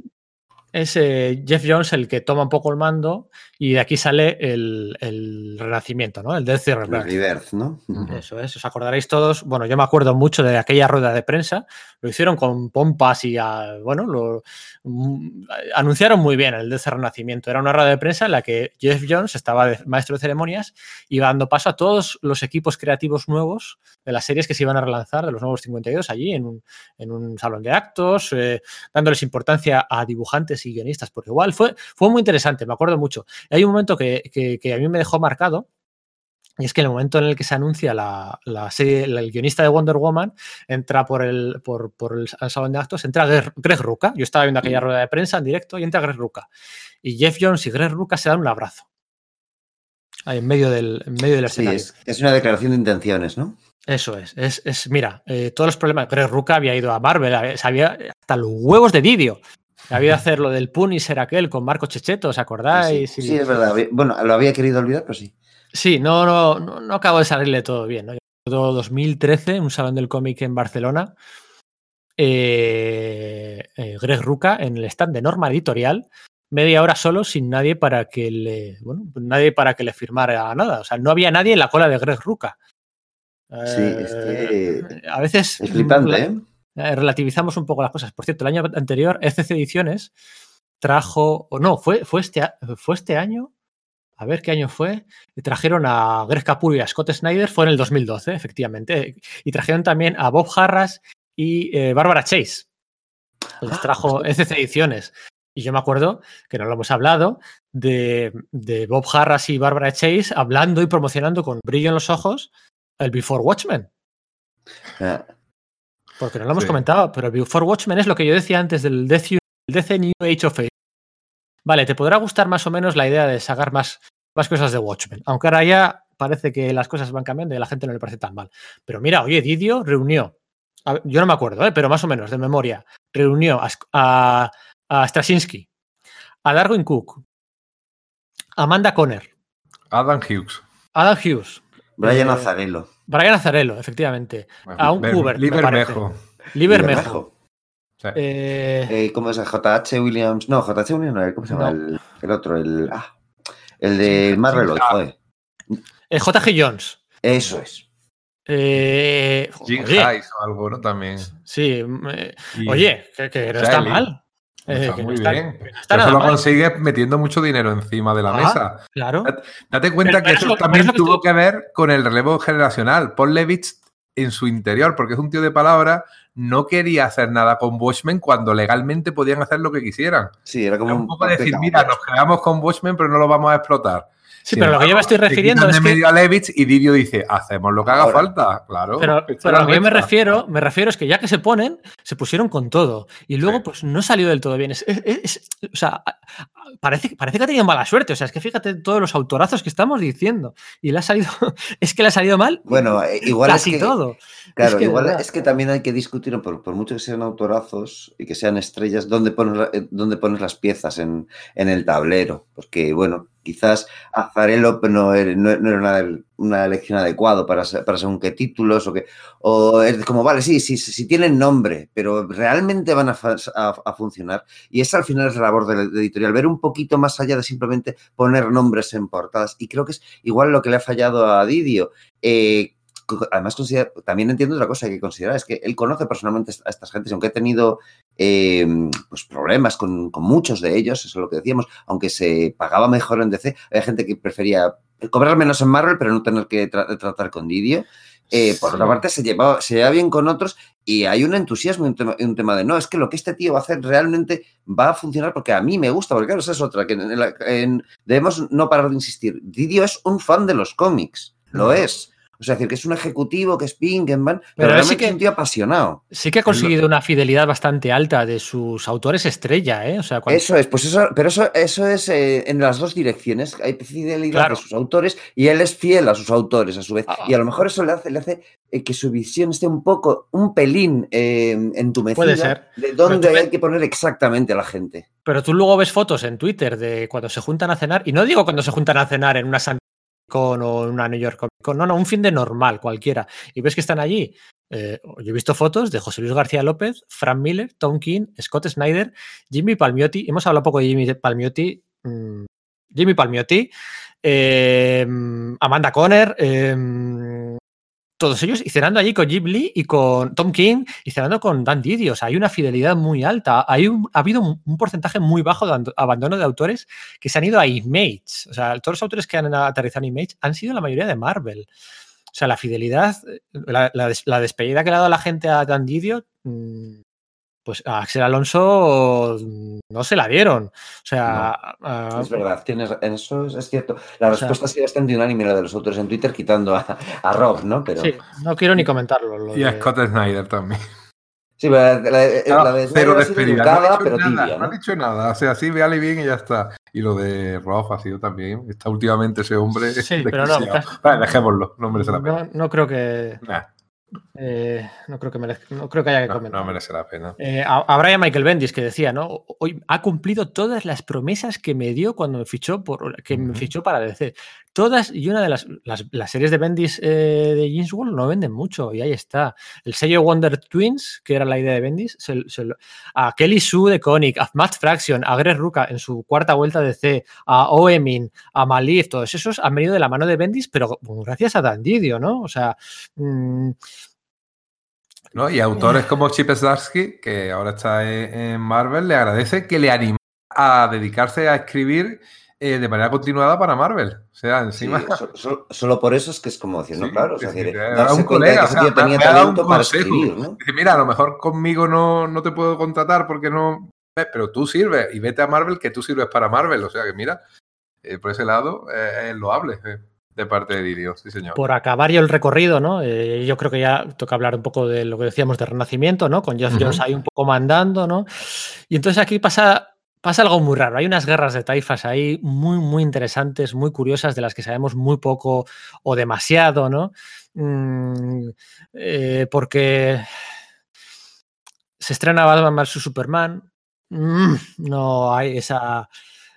es, eh, Jeff Jones el que toma un poco el mando y de aquí sale el, el renacimiento, ¿no? El DC El Rebirth. Rebirth, ¿no? Eso es, os acordaréis todos. Bueno, yo me acuerdo mucho de aquella rueda de prensa. Lo hicieron con pompas y, ah, bueno, lo mm, anunciaron muy bien el DC Renacimiento. Era una rueda de prensa en la que Jeff Jones estaba de maestro de ceremonias y dando paso a todos los equipos creativos nuevos de las series que se iban a relanzar de los nuevos 52 allí en un, en un salón de actos, eh, dándoles importancia a dibujantes y guionistas, porque igual fue, fue muy interesante, me acuerdo mucho. Hay un momento que, que- que a mí me dejó marcado, y es que en el momento en el que se anuncia la, la serie, el guionista de Wonder Woman entra por el, por, por el al salón de actos, entra Greg, Greg Ruca. Yo estaba viendo aquella Mm. rueda de prensa en directo y entra Greg Ruca. Y Jeff Jones y Greg Ruca se dan un abrazo. Ahí en medio del, en medio del Sí, escenario. es, es una declaración de intenciones, ¿no? Eso es, es, es mira, eh, todos los problemas. Greg Ruca había ido a Marvel, había- sabía hasta los huevos de Didio. Había hacer lo del Punisher aquel con Marco Checheto, ¿os acordáis? sí, es verdad. Bueno, lo había querido olvidar, pero sí. Sí, no, no, no, no acabo de salirle todo bien. ¿no? Yo recuerdo 2013, un salón del cómic en Barcelona. eh, eh, Greg Ruca en el stand de Norma Editorial, media hora solo, sin nadie para que le, bueno, nadie para que le firmara nada. O sea, no había nadie en la cola de Greg Ruca. Sí, es que a veces es flipante, ¿eh? Eh, relativizamos un poco las cosas. Por cierto, el año anterior, ECC Ediciones trajo, o no, fue, fue, este, fue este año, a ver qué año fue, trajeron a Greg Capullo y a Scott Snyder, fue en el 2012, efectivamente, y trajeron también a Bob Harras y eh, Bárbara Chase. Les Ah, trajo. ECC Ediciones. Y yo me acuerdo, que no lo hemos hablado, de, de Bob Harras y Bárbara Chase hablando y promocionando con brillo en los ojos el Before Watchmen. Ah, Porque no lo hemos Sí. comentado, pero Before Watchmen es lo que yo decía antes del DC, el DC New Age of Age. Vale, te podrá gustar más o menos la idea de sacar más, más cosas de Watchmen, aunque ahora ya parece que las cosas van cambiando y a la gente no le parece tan mal. Pero mira, oye, Didio reunió, yo no me acuerdo, ¿eh? pero más o menos de memoria, reunió a, a, Straczynski, a Darwin Cook, a Amanda Conner, Adam Hughes. Adam Hughes. Brian eh, Azarello. Brian Azarello, efectivamente. a un Cooper. Libermejo. Libermejo. Eh, eh, ¿Cómo es? JH Williams. No, JH Williams no, ¿cómo se llama? El, otro, el. Ah, el de Marvel, joder. El JG Jones. Eso es. Eh, Jim Hayes o algo, ¿no? También. Sí. oye, que, no está mal. Está muy bien. eso lo consigues metiendo mucho dinero encima de la ah, mesa. Claro. Date cuenta que eso, también tuvo que, ver con el relevo generacional. Paul Levitz en su interior, porque es un tío de palabra, no quería hacer nada con Watchmen cuando legalmente podían hacer lo que quisieran. Sí, era como un, poco decir, mira, nos quedamos con Watchmen, pero no lo vamos a explotar. Sí, pero lo que yo me estoy refiriendo es de medio a Levitz y Didio dice, hacemos lo que haga falta, claro. Pero, lo que yo me refiero, me refiero es que ya que se ponen, se pusieron con todo. Y luego, pues no salió del todo bien. o sea, parece, parece que ha tenido mala suerte. O sea, es que fíjate todos los autorazos que estamos diciendo. Y le ha salido, es que le ha salido mal. Bueno, eh, igual casi es que, todo. Claro, igual es que también hay que discutir, por, por, mucho que sean autorazos y que sean estrellas, dónde pones, eh, dónde pones las piezas en, en el tablero. Porque, bueno, quizás Azarelo no era, no, era una, elección adecuada para, para según qué títulos o que o es como, vale, sí, sí, sí, tienen nombre, pero realmente van a, funcionar. Y esa al final es la labor de editorial, ver un poquito más allá de simplemente poner nombres en portadas. Y creo que es igual lo que le ha fallado a Didio. Eh, además también entiendo otra cosa que hay que considerar, es que él conoce personalmente a estas gentes, aunque ha tenido em, pues problemas con, muchos de ellos, eso es lo que decíamos, aunque se pagaba mejor en DC, hay gente que prefería cobrar menos en Marvel, pero no tener que tratar con Didio. Eh, por otra parte, se lleva, se lleva bien con otros y hay un entusiasmo y un, tema, de no, es que lo que este tío va a hacer realmente va a funcionar porque a mí me gusta, porque claro, esa es otra, que debemos no parar de insistir. Didio es un fan de los cómics, lo es. O sea, decir que es un ejecutivo, que es Pinkenman, pero, realmente sí que, es un tío apasionado. Sí que ha conseguido una fidelidad bastante alta de sus autores estrella, ¿eh? O sea, Eso es, pues eso, pero eso, eso es eh, en las dos direcciones. Hay fidelidad de sus autores y él es fiel a sus autores a su vez. Ah. Y a lo mejor eso le hace, le hace eh, que su visión esté un poco, un pelín eh, entumecida Puede ser. de dónde hay que poner exactamente a la gente. Pero tú luego ves fotos en Twitter de cuando se juntan a cenar, y no digo cuando se juntan a cenar en una con o una New York Comic Con, no, no, un fin de normal, cualquiera. Y ves que están allí. Eh, yo he visto fotos de José Luis García López, Frank Miller, Tom King, Scott Snyder, Jimmy Palmiotti. Hemos hablado poco de Jimmy Palmiotti. Mm, Jimmy Palmiotti, eh, Amanda Conner, eh, todos ellos y cenando allí con Jim Lee y con Tom King y cenando con Dan Didio. O sea, hay una fidelidad muy alta. Hay ha habido un, porcentaje muy bajo de abandono de autores que se han ido a Image. O sea, todos los autores que han aterrizado en Image han sido la mayoría de Marvel. O sea, la fidelidad, la, despedida que le ha dado la gente a Dan Didio, mm, pues a Axel Alonso no se la dieron. O sea. es verdad, tienes, eso es, cierto. La respuesta sigue bastante unánime la de los autores en Twitter, quitando a, a Rob, ¿no? Pero... Sí, no quiero ni comentarlo. y a Scott Snyder también. Sí, la, la, la de pero despedida. no, ha dicho nada, no ha dicho nada. O sea, sí, véale bien y ya está. Y lo de Rob ha sido también. Está últimamente ese hombre. Sí, pero no. Vale, dejémoslo. No merece la pena. No, no creo que. Eh, no, creo que no creo que haya que comentar. No, merece la pena. Eh, a, Brian Michael Bendis que decía, ¿no? Hoy ha cumplido todas las promesas que me dio cuando me fichó por que me fichó para DC. Todas y una de las, las, series de Bendis eh, de James World no venden mucho y ahí está. El sello Wonder Twins, que era la idea de Bendis, a Kelly Sue de Koenig, a Matt Fraction, a Greg Ruka en su cuarta vuelta de C, a Oemin, a Malif, todos esos han venido de la mano de Bendis, pero gracias a Dan Didio, ¿no? O sea, mmm, ¿no? Y autores como Chip Zdarsky, que ahora está en Marvel, le agradece que le anime a dedicarse a escribir eh, de manera continuada para Marvel. O sea, encima. solo, por eso es que es como decir, ¿no? Claro, o sea, un colega, o sea, tenía talento para escribir, ¿no? Dice, mira, a lo mejor conmigo no, no te puedo contratar porque no. Pero tú sirves y vete a Marvel que tú sirves para Marvel. O sea que mira, eh, por ese lado eh, es loable de parte de Didio, sí señor. Por acabar yo el recorrido, ¿no? Eh, yo creo que ya toca hablar un poco de lo que decíamos de Renacimiento, ¿no? Con Jeff Jones ahí un poco mandando, ¿no? Y entonces aquí pasa pasa algo muy raro. Hay unas guerras de taifas ahí muy, muy interesantes, muy curiosas, de las que sabemos muy poco o demasiado, ¿no? Mm, eh, porque se estrena Batman vs Superman. Mm, no hay esa.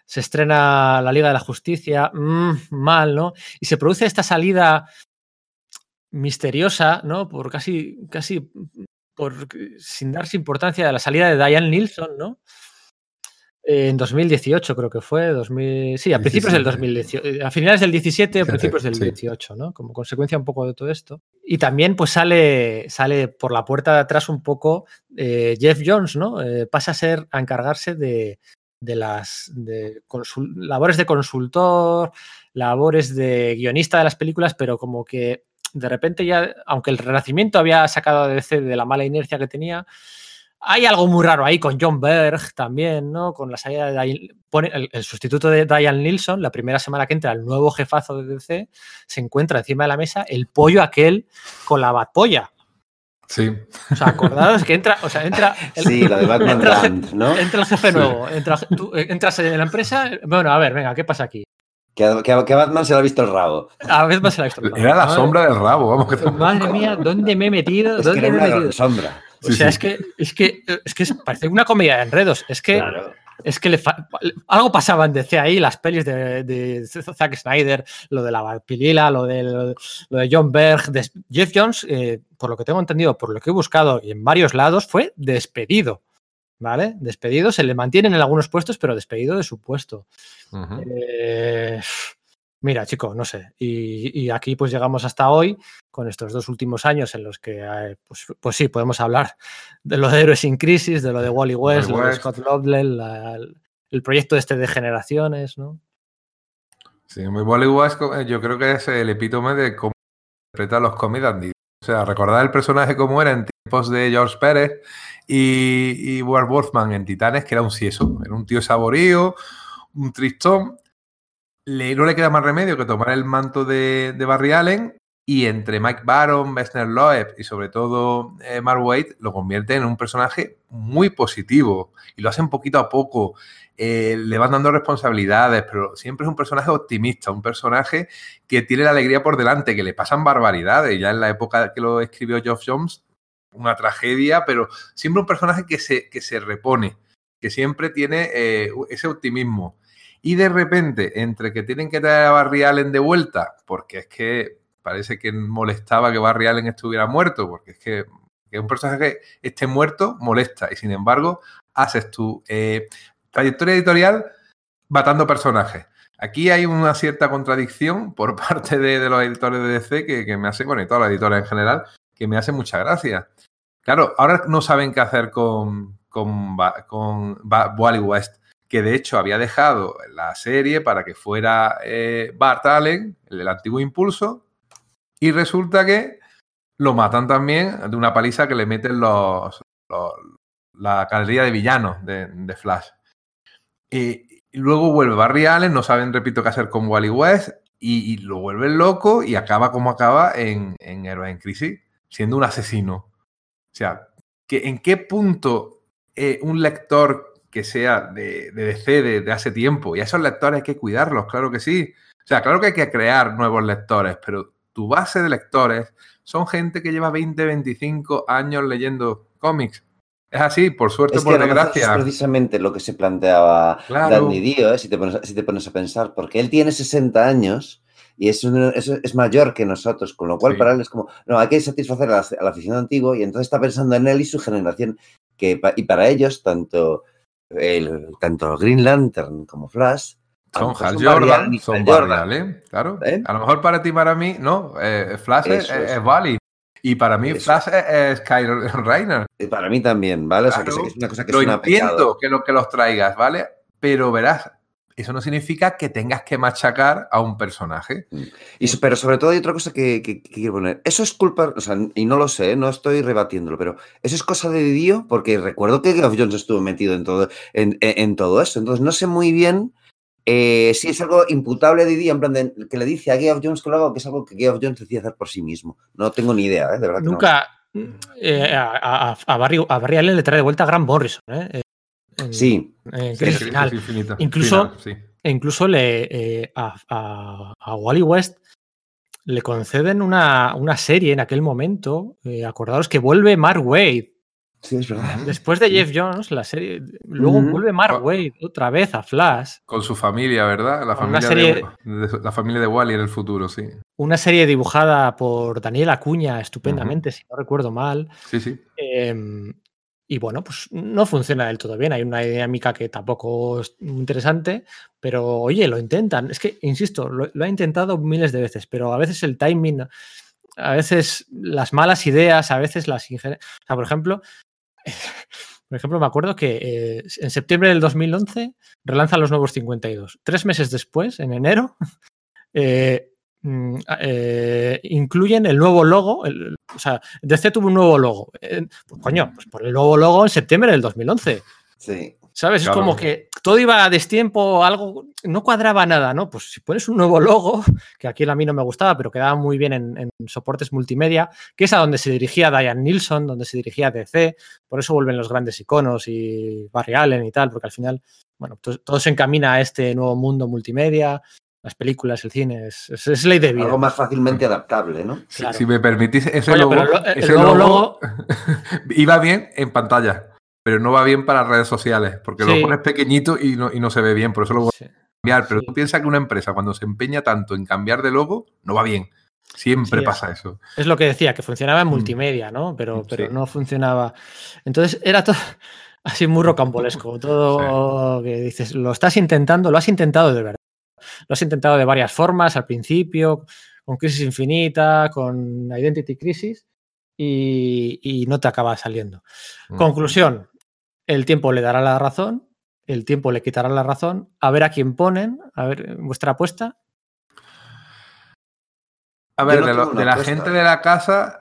Se estrena la Liga de la Justicia. Mm, mal, ¿no? Y se produce esta salida misteriosa, ¿no? Por casi, casi, por, sin darse importancia de la salida de Diane Nilsson, ¿no? En 2018 creo que fue, 2000, sí, a principios del 2018, eh, a finales del 17 a principios del 18, ¿no? Como consecuencia un poco de todo esto. Y también pues sale, sale por la puerta de atrás un poco eh, Jeff Jones, ¿no? Eh, pasa a ser, a encargarse de, de las de labores de consultor, labores de guionista de las películas, pero como que de repente ya, aunque el Renacimiento había sacado a DC de la mala inercia que tenía, hay algo muy raro ahí con John Berg también, ¿no? Con la salida de pone el, sustituto de Diane Nilsson, la primera semana que entra el nuevo jefazo de DC, se encuentra encima de la mesa el pollo aquel con la batpolla. Sí. O sea, acordados que entra, o sea, entra. El, sí, la de Batman entra, ¿no? Entra el jefe nuevo, entra, tú, entras en la empresa. Bueno, a ver, venga, ¿qué pasa aquí? Que a, que, a, Batman se le ha visto el rabo. A Batman se le ha visto el rabo. Era la sombra del rabo, vamos. Que Madre mía, ¿dónde me he metido? Es ¿Dónde que era me he una metido? sombra. O sea, es que es que es que parece una comedia de enredos. Es que Claro. es que le algo pasaba en DC ahí, las pelis de, de, Zack Snyder, lo de la Valpilila, lo de, lo de John Berg, de Jeff Jones, eh, por lo que tengo entendido, por lo que he buscado y en varios lados, fue despedido. ¿Vale? Despedido, se le mantienen en algunos puestos, pero despedido de su puesto. Uh -huh. eh, Mira, chico, no sé. Y, y, aquí pues llegamos hasta hoy con estos dos últimos años en los que, eh, pues, pues, sí, podemos hablar de lo de Héroes sin Crisis, de lo de Wally West, Wally lo de West. Scott Lobdell, la- el, proyecto este de generaciones, ¿no? Sí, muy Bollywood es- yo creo que es el epítome de cómo interpreta los cómics Andy. O sea, recordar el personaje como era en tiempos de George Pérez y, y Ward Wolfman en Titanes, que era un cieso, era un tío saborío, un tristón. Le, no le queda más remedio que tomar el manto de, de Barry Allen y entre Mike Baron, Bessner Loeb y sobre todo eh, Mark Waid lo convierte en un personaje muy positivo y lo hacen poquito a poco. Eh, le van dando responsabilidades, pero siempre es un personaje optimista, un personaje que tiene la alegría por delante, que le pasan barbaridades. Ya en la época que lo escribió Geoff Jones, una tragedia, pero siempre un personaje que se, que se repone, que siempre tiene eh, ese optimismo. Y de repente, entre que tienen que traer a Barry Allen de vuelta, porque es que parece que molestaba que Barry Allen estuviera muerto, porque es que, un personaje que esté muerto molesta, y sin embargo, haces tu eh, trayectoria editorial matando personajes. Aquí hay una cierta contradicción por parte de, los editores de DC que, me hace, bueno, y todos los editores en general, que me hace mucha gracia. Claro, ahora no saben qué hacer con, con, con Wally West que de hecho había dejado la serie para que fuera eh, Bart Allen, el antiguo Impulso, y resulta que lo matan también de una paliza que le meten los, la galería de villanos de, Flash. Y, luego vuelve Barry Allen, no saben, repito, qué hacer con Wally West, y, lo vuelven loco y acaba como acaba en, en en Crisis, siendo un asesino. O sea, que, ¿en qué punto eh, un lector que sea de, de DC de, de, hace tiempo. Y a esos lectores hay que cuidarlos, claro que sí. O sea, claro que hay que crear nuevos lectores, pero tu base de lectores son gente que lleva 20, 25 años leyendo cómics. Es así, por suerte, es que por desgracia. Es precisamente lo que se planteaba Claro. Danny Dio, ¿eh? si, te pones, si te pones a pensar, porque él tiene 60 años y es, un- es, es mayor que nosotros, con lo cual Sí. para él es como, no, hay que satisfacer a la, a la afición antiguo y entonces está pensando en él y su generación. Que, y para ellos, tanto, el, tanto Green Lantern como Flash Son Hal Jordan, son Hal Jordan. Allen, claro. ¿Eh? A lo mejor para ti para mí, no. eh, Flash es, es. es Wally. Y para mí, Eso. Flash es, es Kyle. Y Para mí también, ¿vale? O sea, que, Claro, sé que es una cosa que Lo entiendo pecado. que, lo, que los traigas, ¿vale? Pero verás, eso no significa que tengas que machacar a un personaje. Y, so- pero sobre todo hay otra cosa que, que- que quiero poner. Eso es culpa, o sea, y no lo sé, no estoy rebatiéndolo, pero eso es cosa de Dio, porque recuerdo que Geoff Jones estuvo metido en todo, en, en- en todo eso. Entonces no sé muy bien eh, si es algo imputable de Dio, en plan de, que le dice a Geoff Jones que lo haga, o que es algo que Geoff Jones decide hacer por sí mismo. No tengo ni idea, ¿eh? de verdad. que no. Nunca eh, a, a- a Barry, a Barry Allen le trae de vuelta a Grant Morrison. ¿eh? En- Sí, en Final. Incluso- Final, sí. E incluso le, eh, a, a- a Wally West le conceden una, una serie en aquel momento. eh, acordaros que vuelve Mark Wade. sí, es verdad. Después de. Jeff Jones, la serie. Luego vuelve Mark. Wade otra vez a Flash. Con su familia, ¿verdad? La familia, serie- de, de- la familia de Wally en el futuro, sí. Una serie dibujada por Daniel Acuña estupendamente, si no recuerdo mal. Sí, sí. Em, y bueno, pues no funciona del todo bien. Hay una dinámica que tampoco es interesante, pero oye, lo intentan. Es que, insisto, lo, ha intentado miles de veces, pero a veces el timing, a veces las malas ideas, a veces las injerencias. O sea, por ejemplo, por ejemplo, me acuerdo que eh, en septiembre del 2011 relanzan los nuevos 52. Tres meses después, en enero, eh, eh, incluyen el nuevo logo. el- o sea, DC tuvo un nuevo logo. Eh, pues, coño, pues por el nuevo logo en septiembre del 2011. Sí. ¿Sabes? Claro. Es como que todo iba a destiempo, algo, no cuadraba nada, ¿no? Pues si pones un nuevo logo, que aquí a mí no me gustaba, pero quedaba muy bien en, en soportes multimedia, que es a donde se dirigía Diane Nilsson, donde se dirigía DC, por eso vuelven los grandes iconos y Barry Allen y tal, porque al final, bueno, to- todo se encamina a este nuevo mundo multimedia, las películas, el cine, es, es- es ley de vida. Algo más fácilmente adaptable, ¿no? Si- Claro. Si me permitís, ese Oye, logo, lo- ese logo iba bien en pantalla, pero no va bien para redes sociales, porque Sí. lo pones pequeñito y no, y no se ve bien, por eso lo voy Sí. a cambiar. Pero Sí. tú piensas que una empresa cuando se empeña tanto en cambiar de logo, no va bien. Siempre Sí, pasa eso. Es lo que decía, que funcionaba en Mm. multimedia, ¿no? Pero, pero Sí. no funcionaba. Entonces era todo así muy rocambolesco. Todo que dices, lo estás intentando, lo has intentado de verdad. Lo has intentado de varias formas al principio, con Crisis Infinita, con Identity Crisis, y, y no te acaba saliendo. Mm. Conclusión: el tiempo le dará la razón, el tiempo le quitará la razón. A ver a quién ponen, a ver vuestra apuesta. A ver, no de, lo- la apuesta. gente de la casa,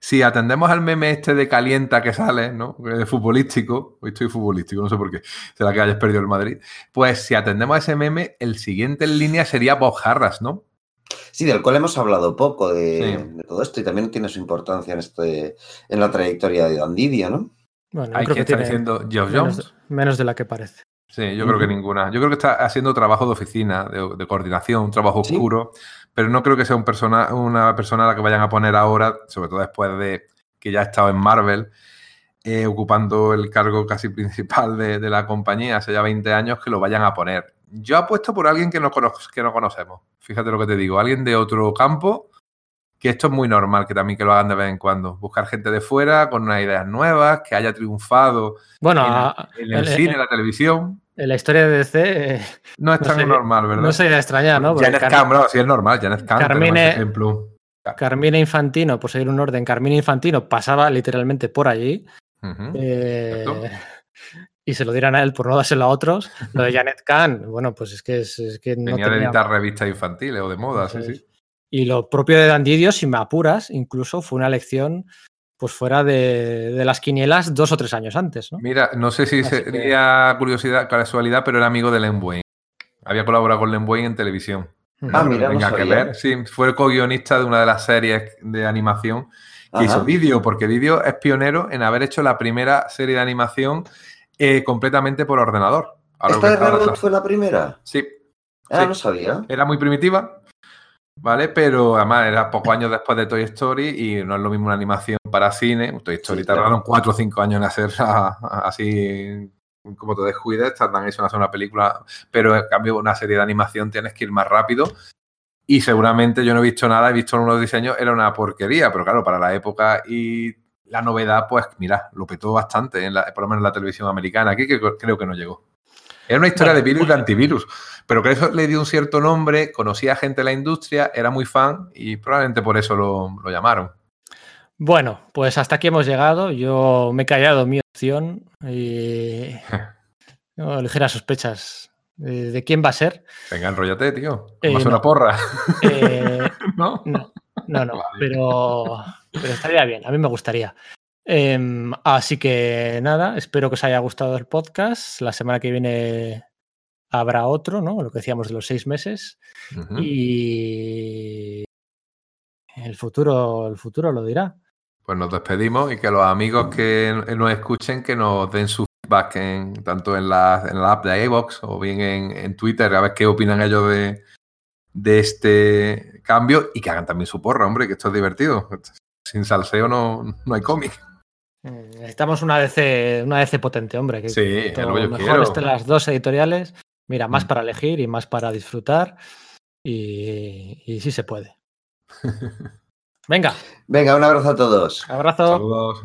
si atendemos al meme este de calienta que sale, ¿no? De futbolístico, hoy estoy futbolístico, no sé por qué, será que hayas perdido el Madrid. Pues si atendemos a ese meme, el siguiente en línea sería Bob Harras, ¿no? Sí, del cual hemos hablado poco de, Sí. de todo esto y también tiene su importancia en, este, en la trayectoria de Dandidia, ¿no? Bueno, yo Hay creo que que estar tiene diciendo Geoff menos Jones. de, menos de la que parece. Sí, yo creo que ninguna. Yo creo que está haciendo trabajo de oficina, de, de coordinación, un trabajo Sí. oscuro, pero no creo que sea un persona, una persona a la que vayan a poner ahora, sobre todo después de que ya ha estado en Marvel, eh, ocupando el cargo casi principal de, de la compañía hace ya 20 años, que lo vayan a poner. Yo apuesto por alguien que no, cono- que no conocemos. Fíjate lo que te digo, alguien de otro campo, que esto es muy normal, que también que lo hagan de vez en cuando. Buscar gente de fuera con unas ideas nuevas, que haya triunfado Bueno, en, el en- cine, en la televisión. En la historia de DC eh, No es No tan sería- normal, ¿verdad? no sería extrañar, ¿no? Janet Car- Kahn, bro, sí es normal, Janet tenemos Carmine- ejemplo. Carmina Infantino, por seguir un orden, Carmina Infantino pasaba literalmente por allí eh, y se lo dieran a él por no dárselo a otros. Lo de Janet Kahn, bueno, pues es que, es, es que no Venía de tenía- editar revistas infantiles o de moda, sí, sí. Y lo propio de Dandidio, si me apuras, incluso fue una elección pues fuera de, de las quinielas dos o tres años antes, ¿no? Mira, no sé si Así que- sería curiosidad, casualidad, pero era amigo de Len Wayne. Había colaborado con Len Wayne en televisión. Ah, No mira, no que ver. Sí, fue el co-guionista de una de las series de animación que Ajá. hizo Vídeo, porque Vídeo es pionero en haber hecho la primera serie de animación eh, completamente por ordenador. ¿Esta de está- fue la primera? Sí, Ah, Sí. no sabía. era muy primitiva, ¿vale? Pero además era pocos años después de Toy Story y no es lo mismo una animación para cine. Toy Story Sí, claro. tardaron cuatro o cinco años en hacerla así como te descuides, tardan eso en hacer una película, pero en cambio una serie de animación tienes que ir más rápido y seguramente yo no he visto nada, he visto unos diseños, era una porquería, pero claro, para la época y la novedad, pues mira, lo petó bastante, en la- por lo menos en la televisión americana, aquí que creo que no llegó. Era una historia Bueno, de virus y de antivirus, pero que eso le dio un cierto nombre, conocía gente de la industria, era muy fan y probablemente por eso lo, lo llamaron. Bueno, pues hasta aquí hemos llegado. Yo me he callado mi opción y tengo ligeras sospechas de, de quién va a ser. Venga, enrollate, tío. Eh, Más no. una porra. Eh, ¿No? no, no, no, Vale. pero, pero estaría bien, a mí me gustaría. Em, así que nada, espero que os haya gustado el podcast. La semana que viene habrá otro, ¿no? Lo que decíamos de los seis meses. Y el futuro, el futuro lo dirá. Pues nos despedimos y que los amigos que nos escuchen que nos den su feedback en, tanto en la, en la app de iVox o bien en, en, Twitter, a ver qué opinan ellos de, de este cambio y que hagan también su porra, hombre, que esto es divertido. Sin salseo no, no hay cómic. Necesitamos una DC, una DC potente, hombre. Que sí, es lo que yo mejor quiero. estén las dos editoriales. Mira, más Mm. para elegir y más para disfrutar. Y, y sí se puede. Venga, Venga, un abrazo a todos. abrazo. Saludos.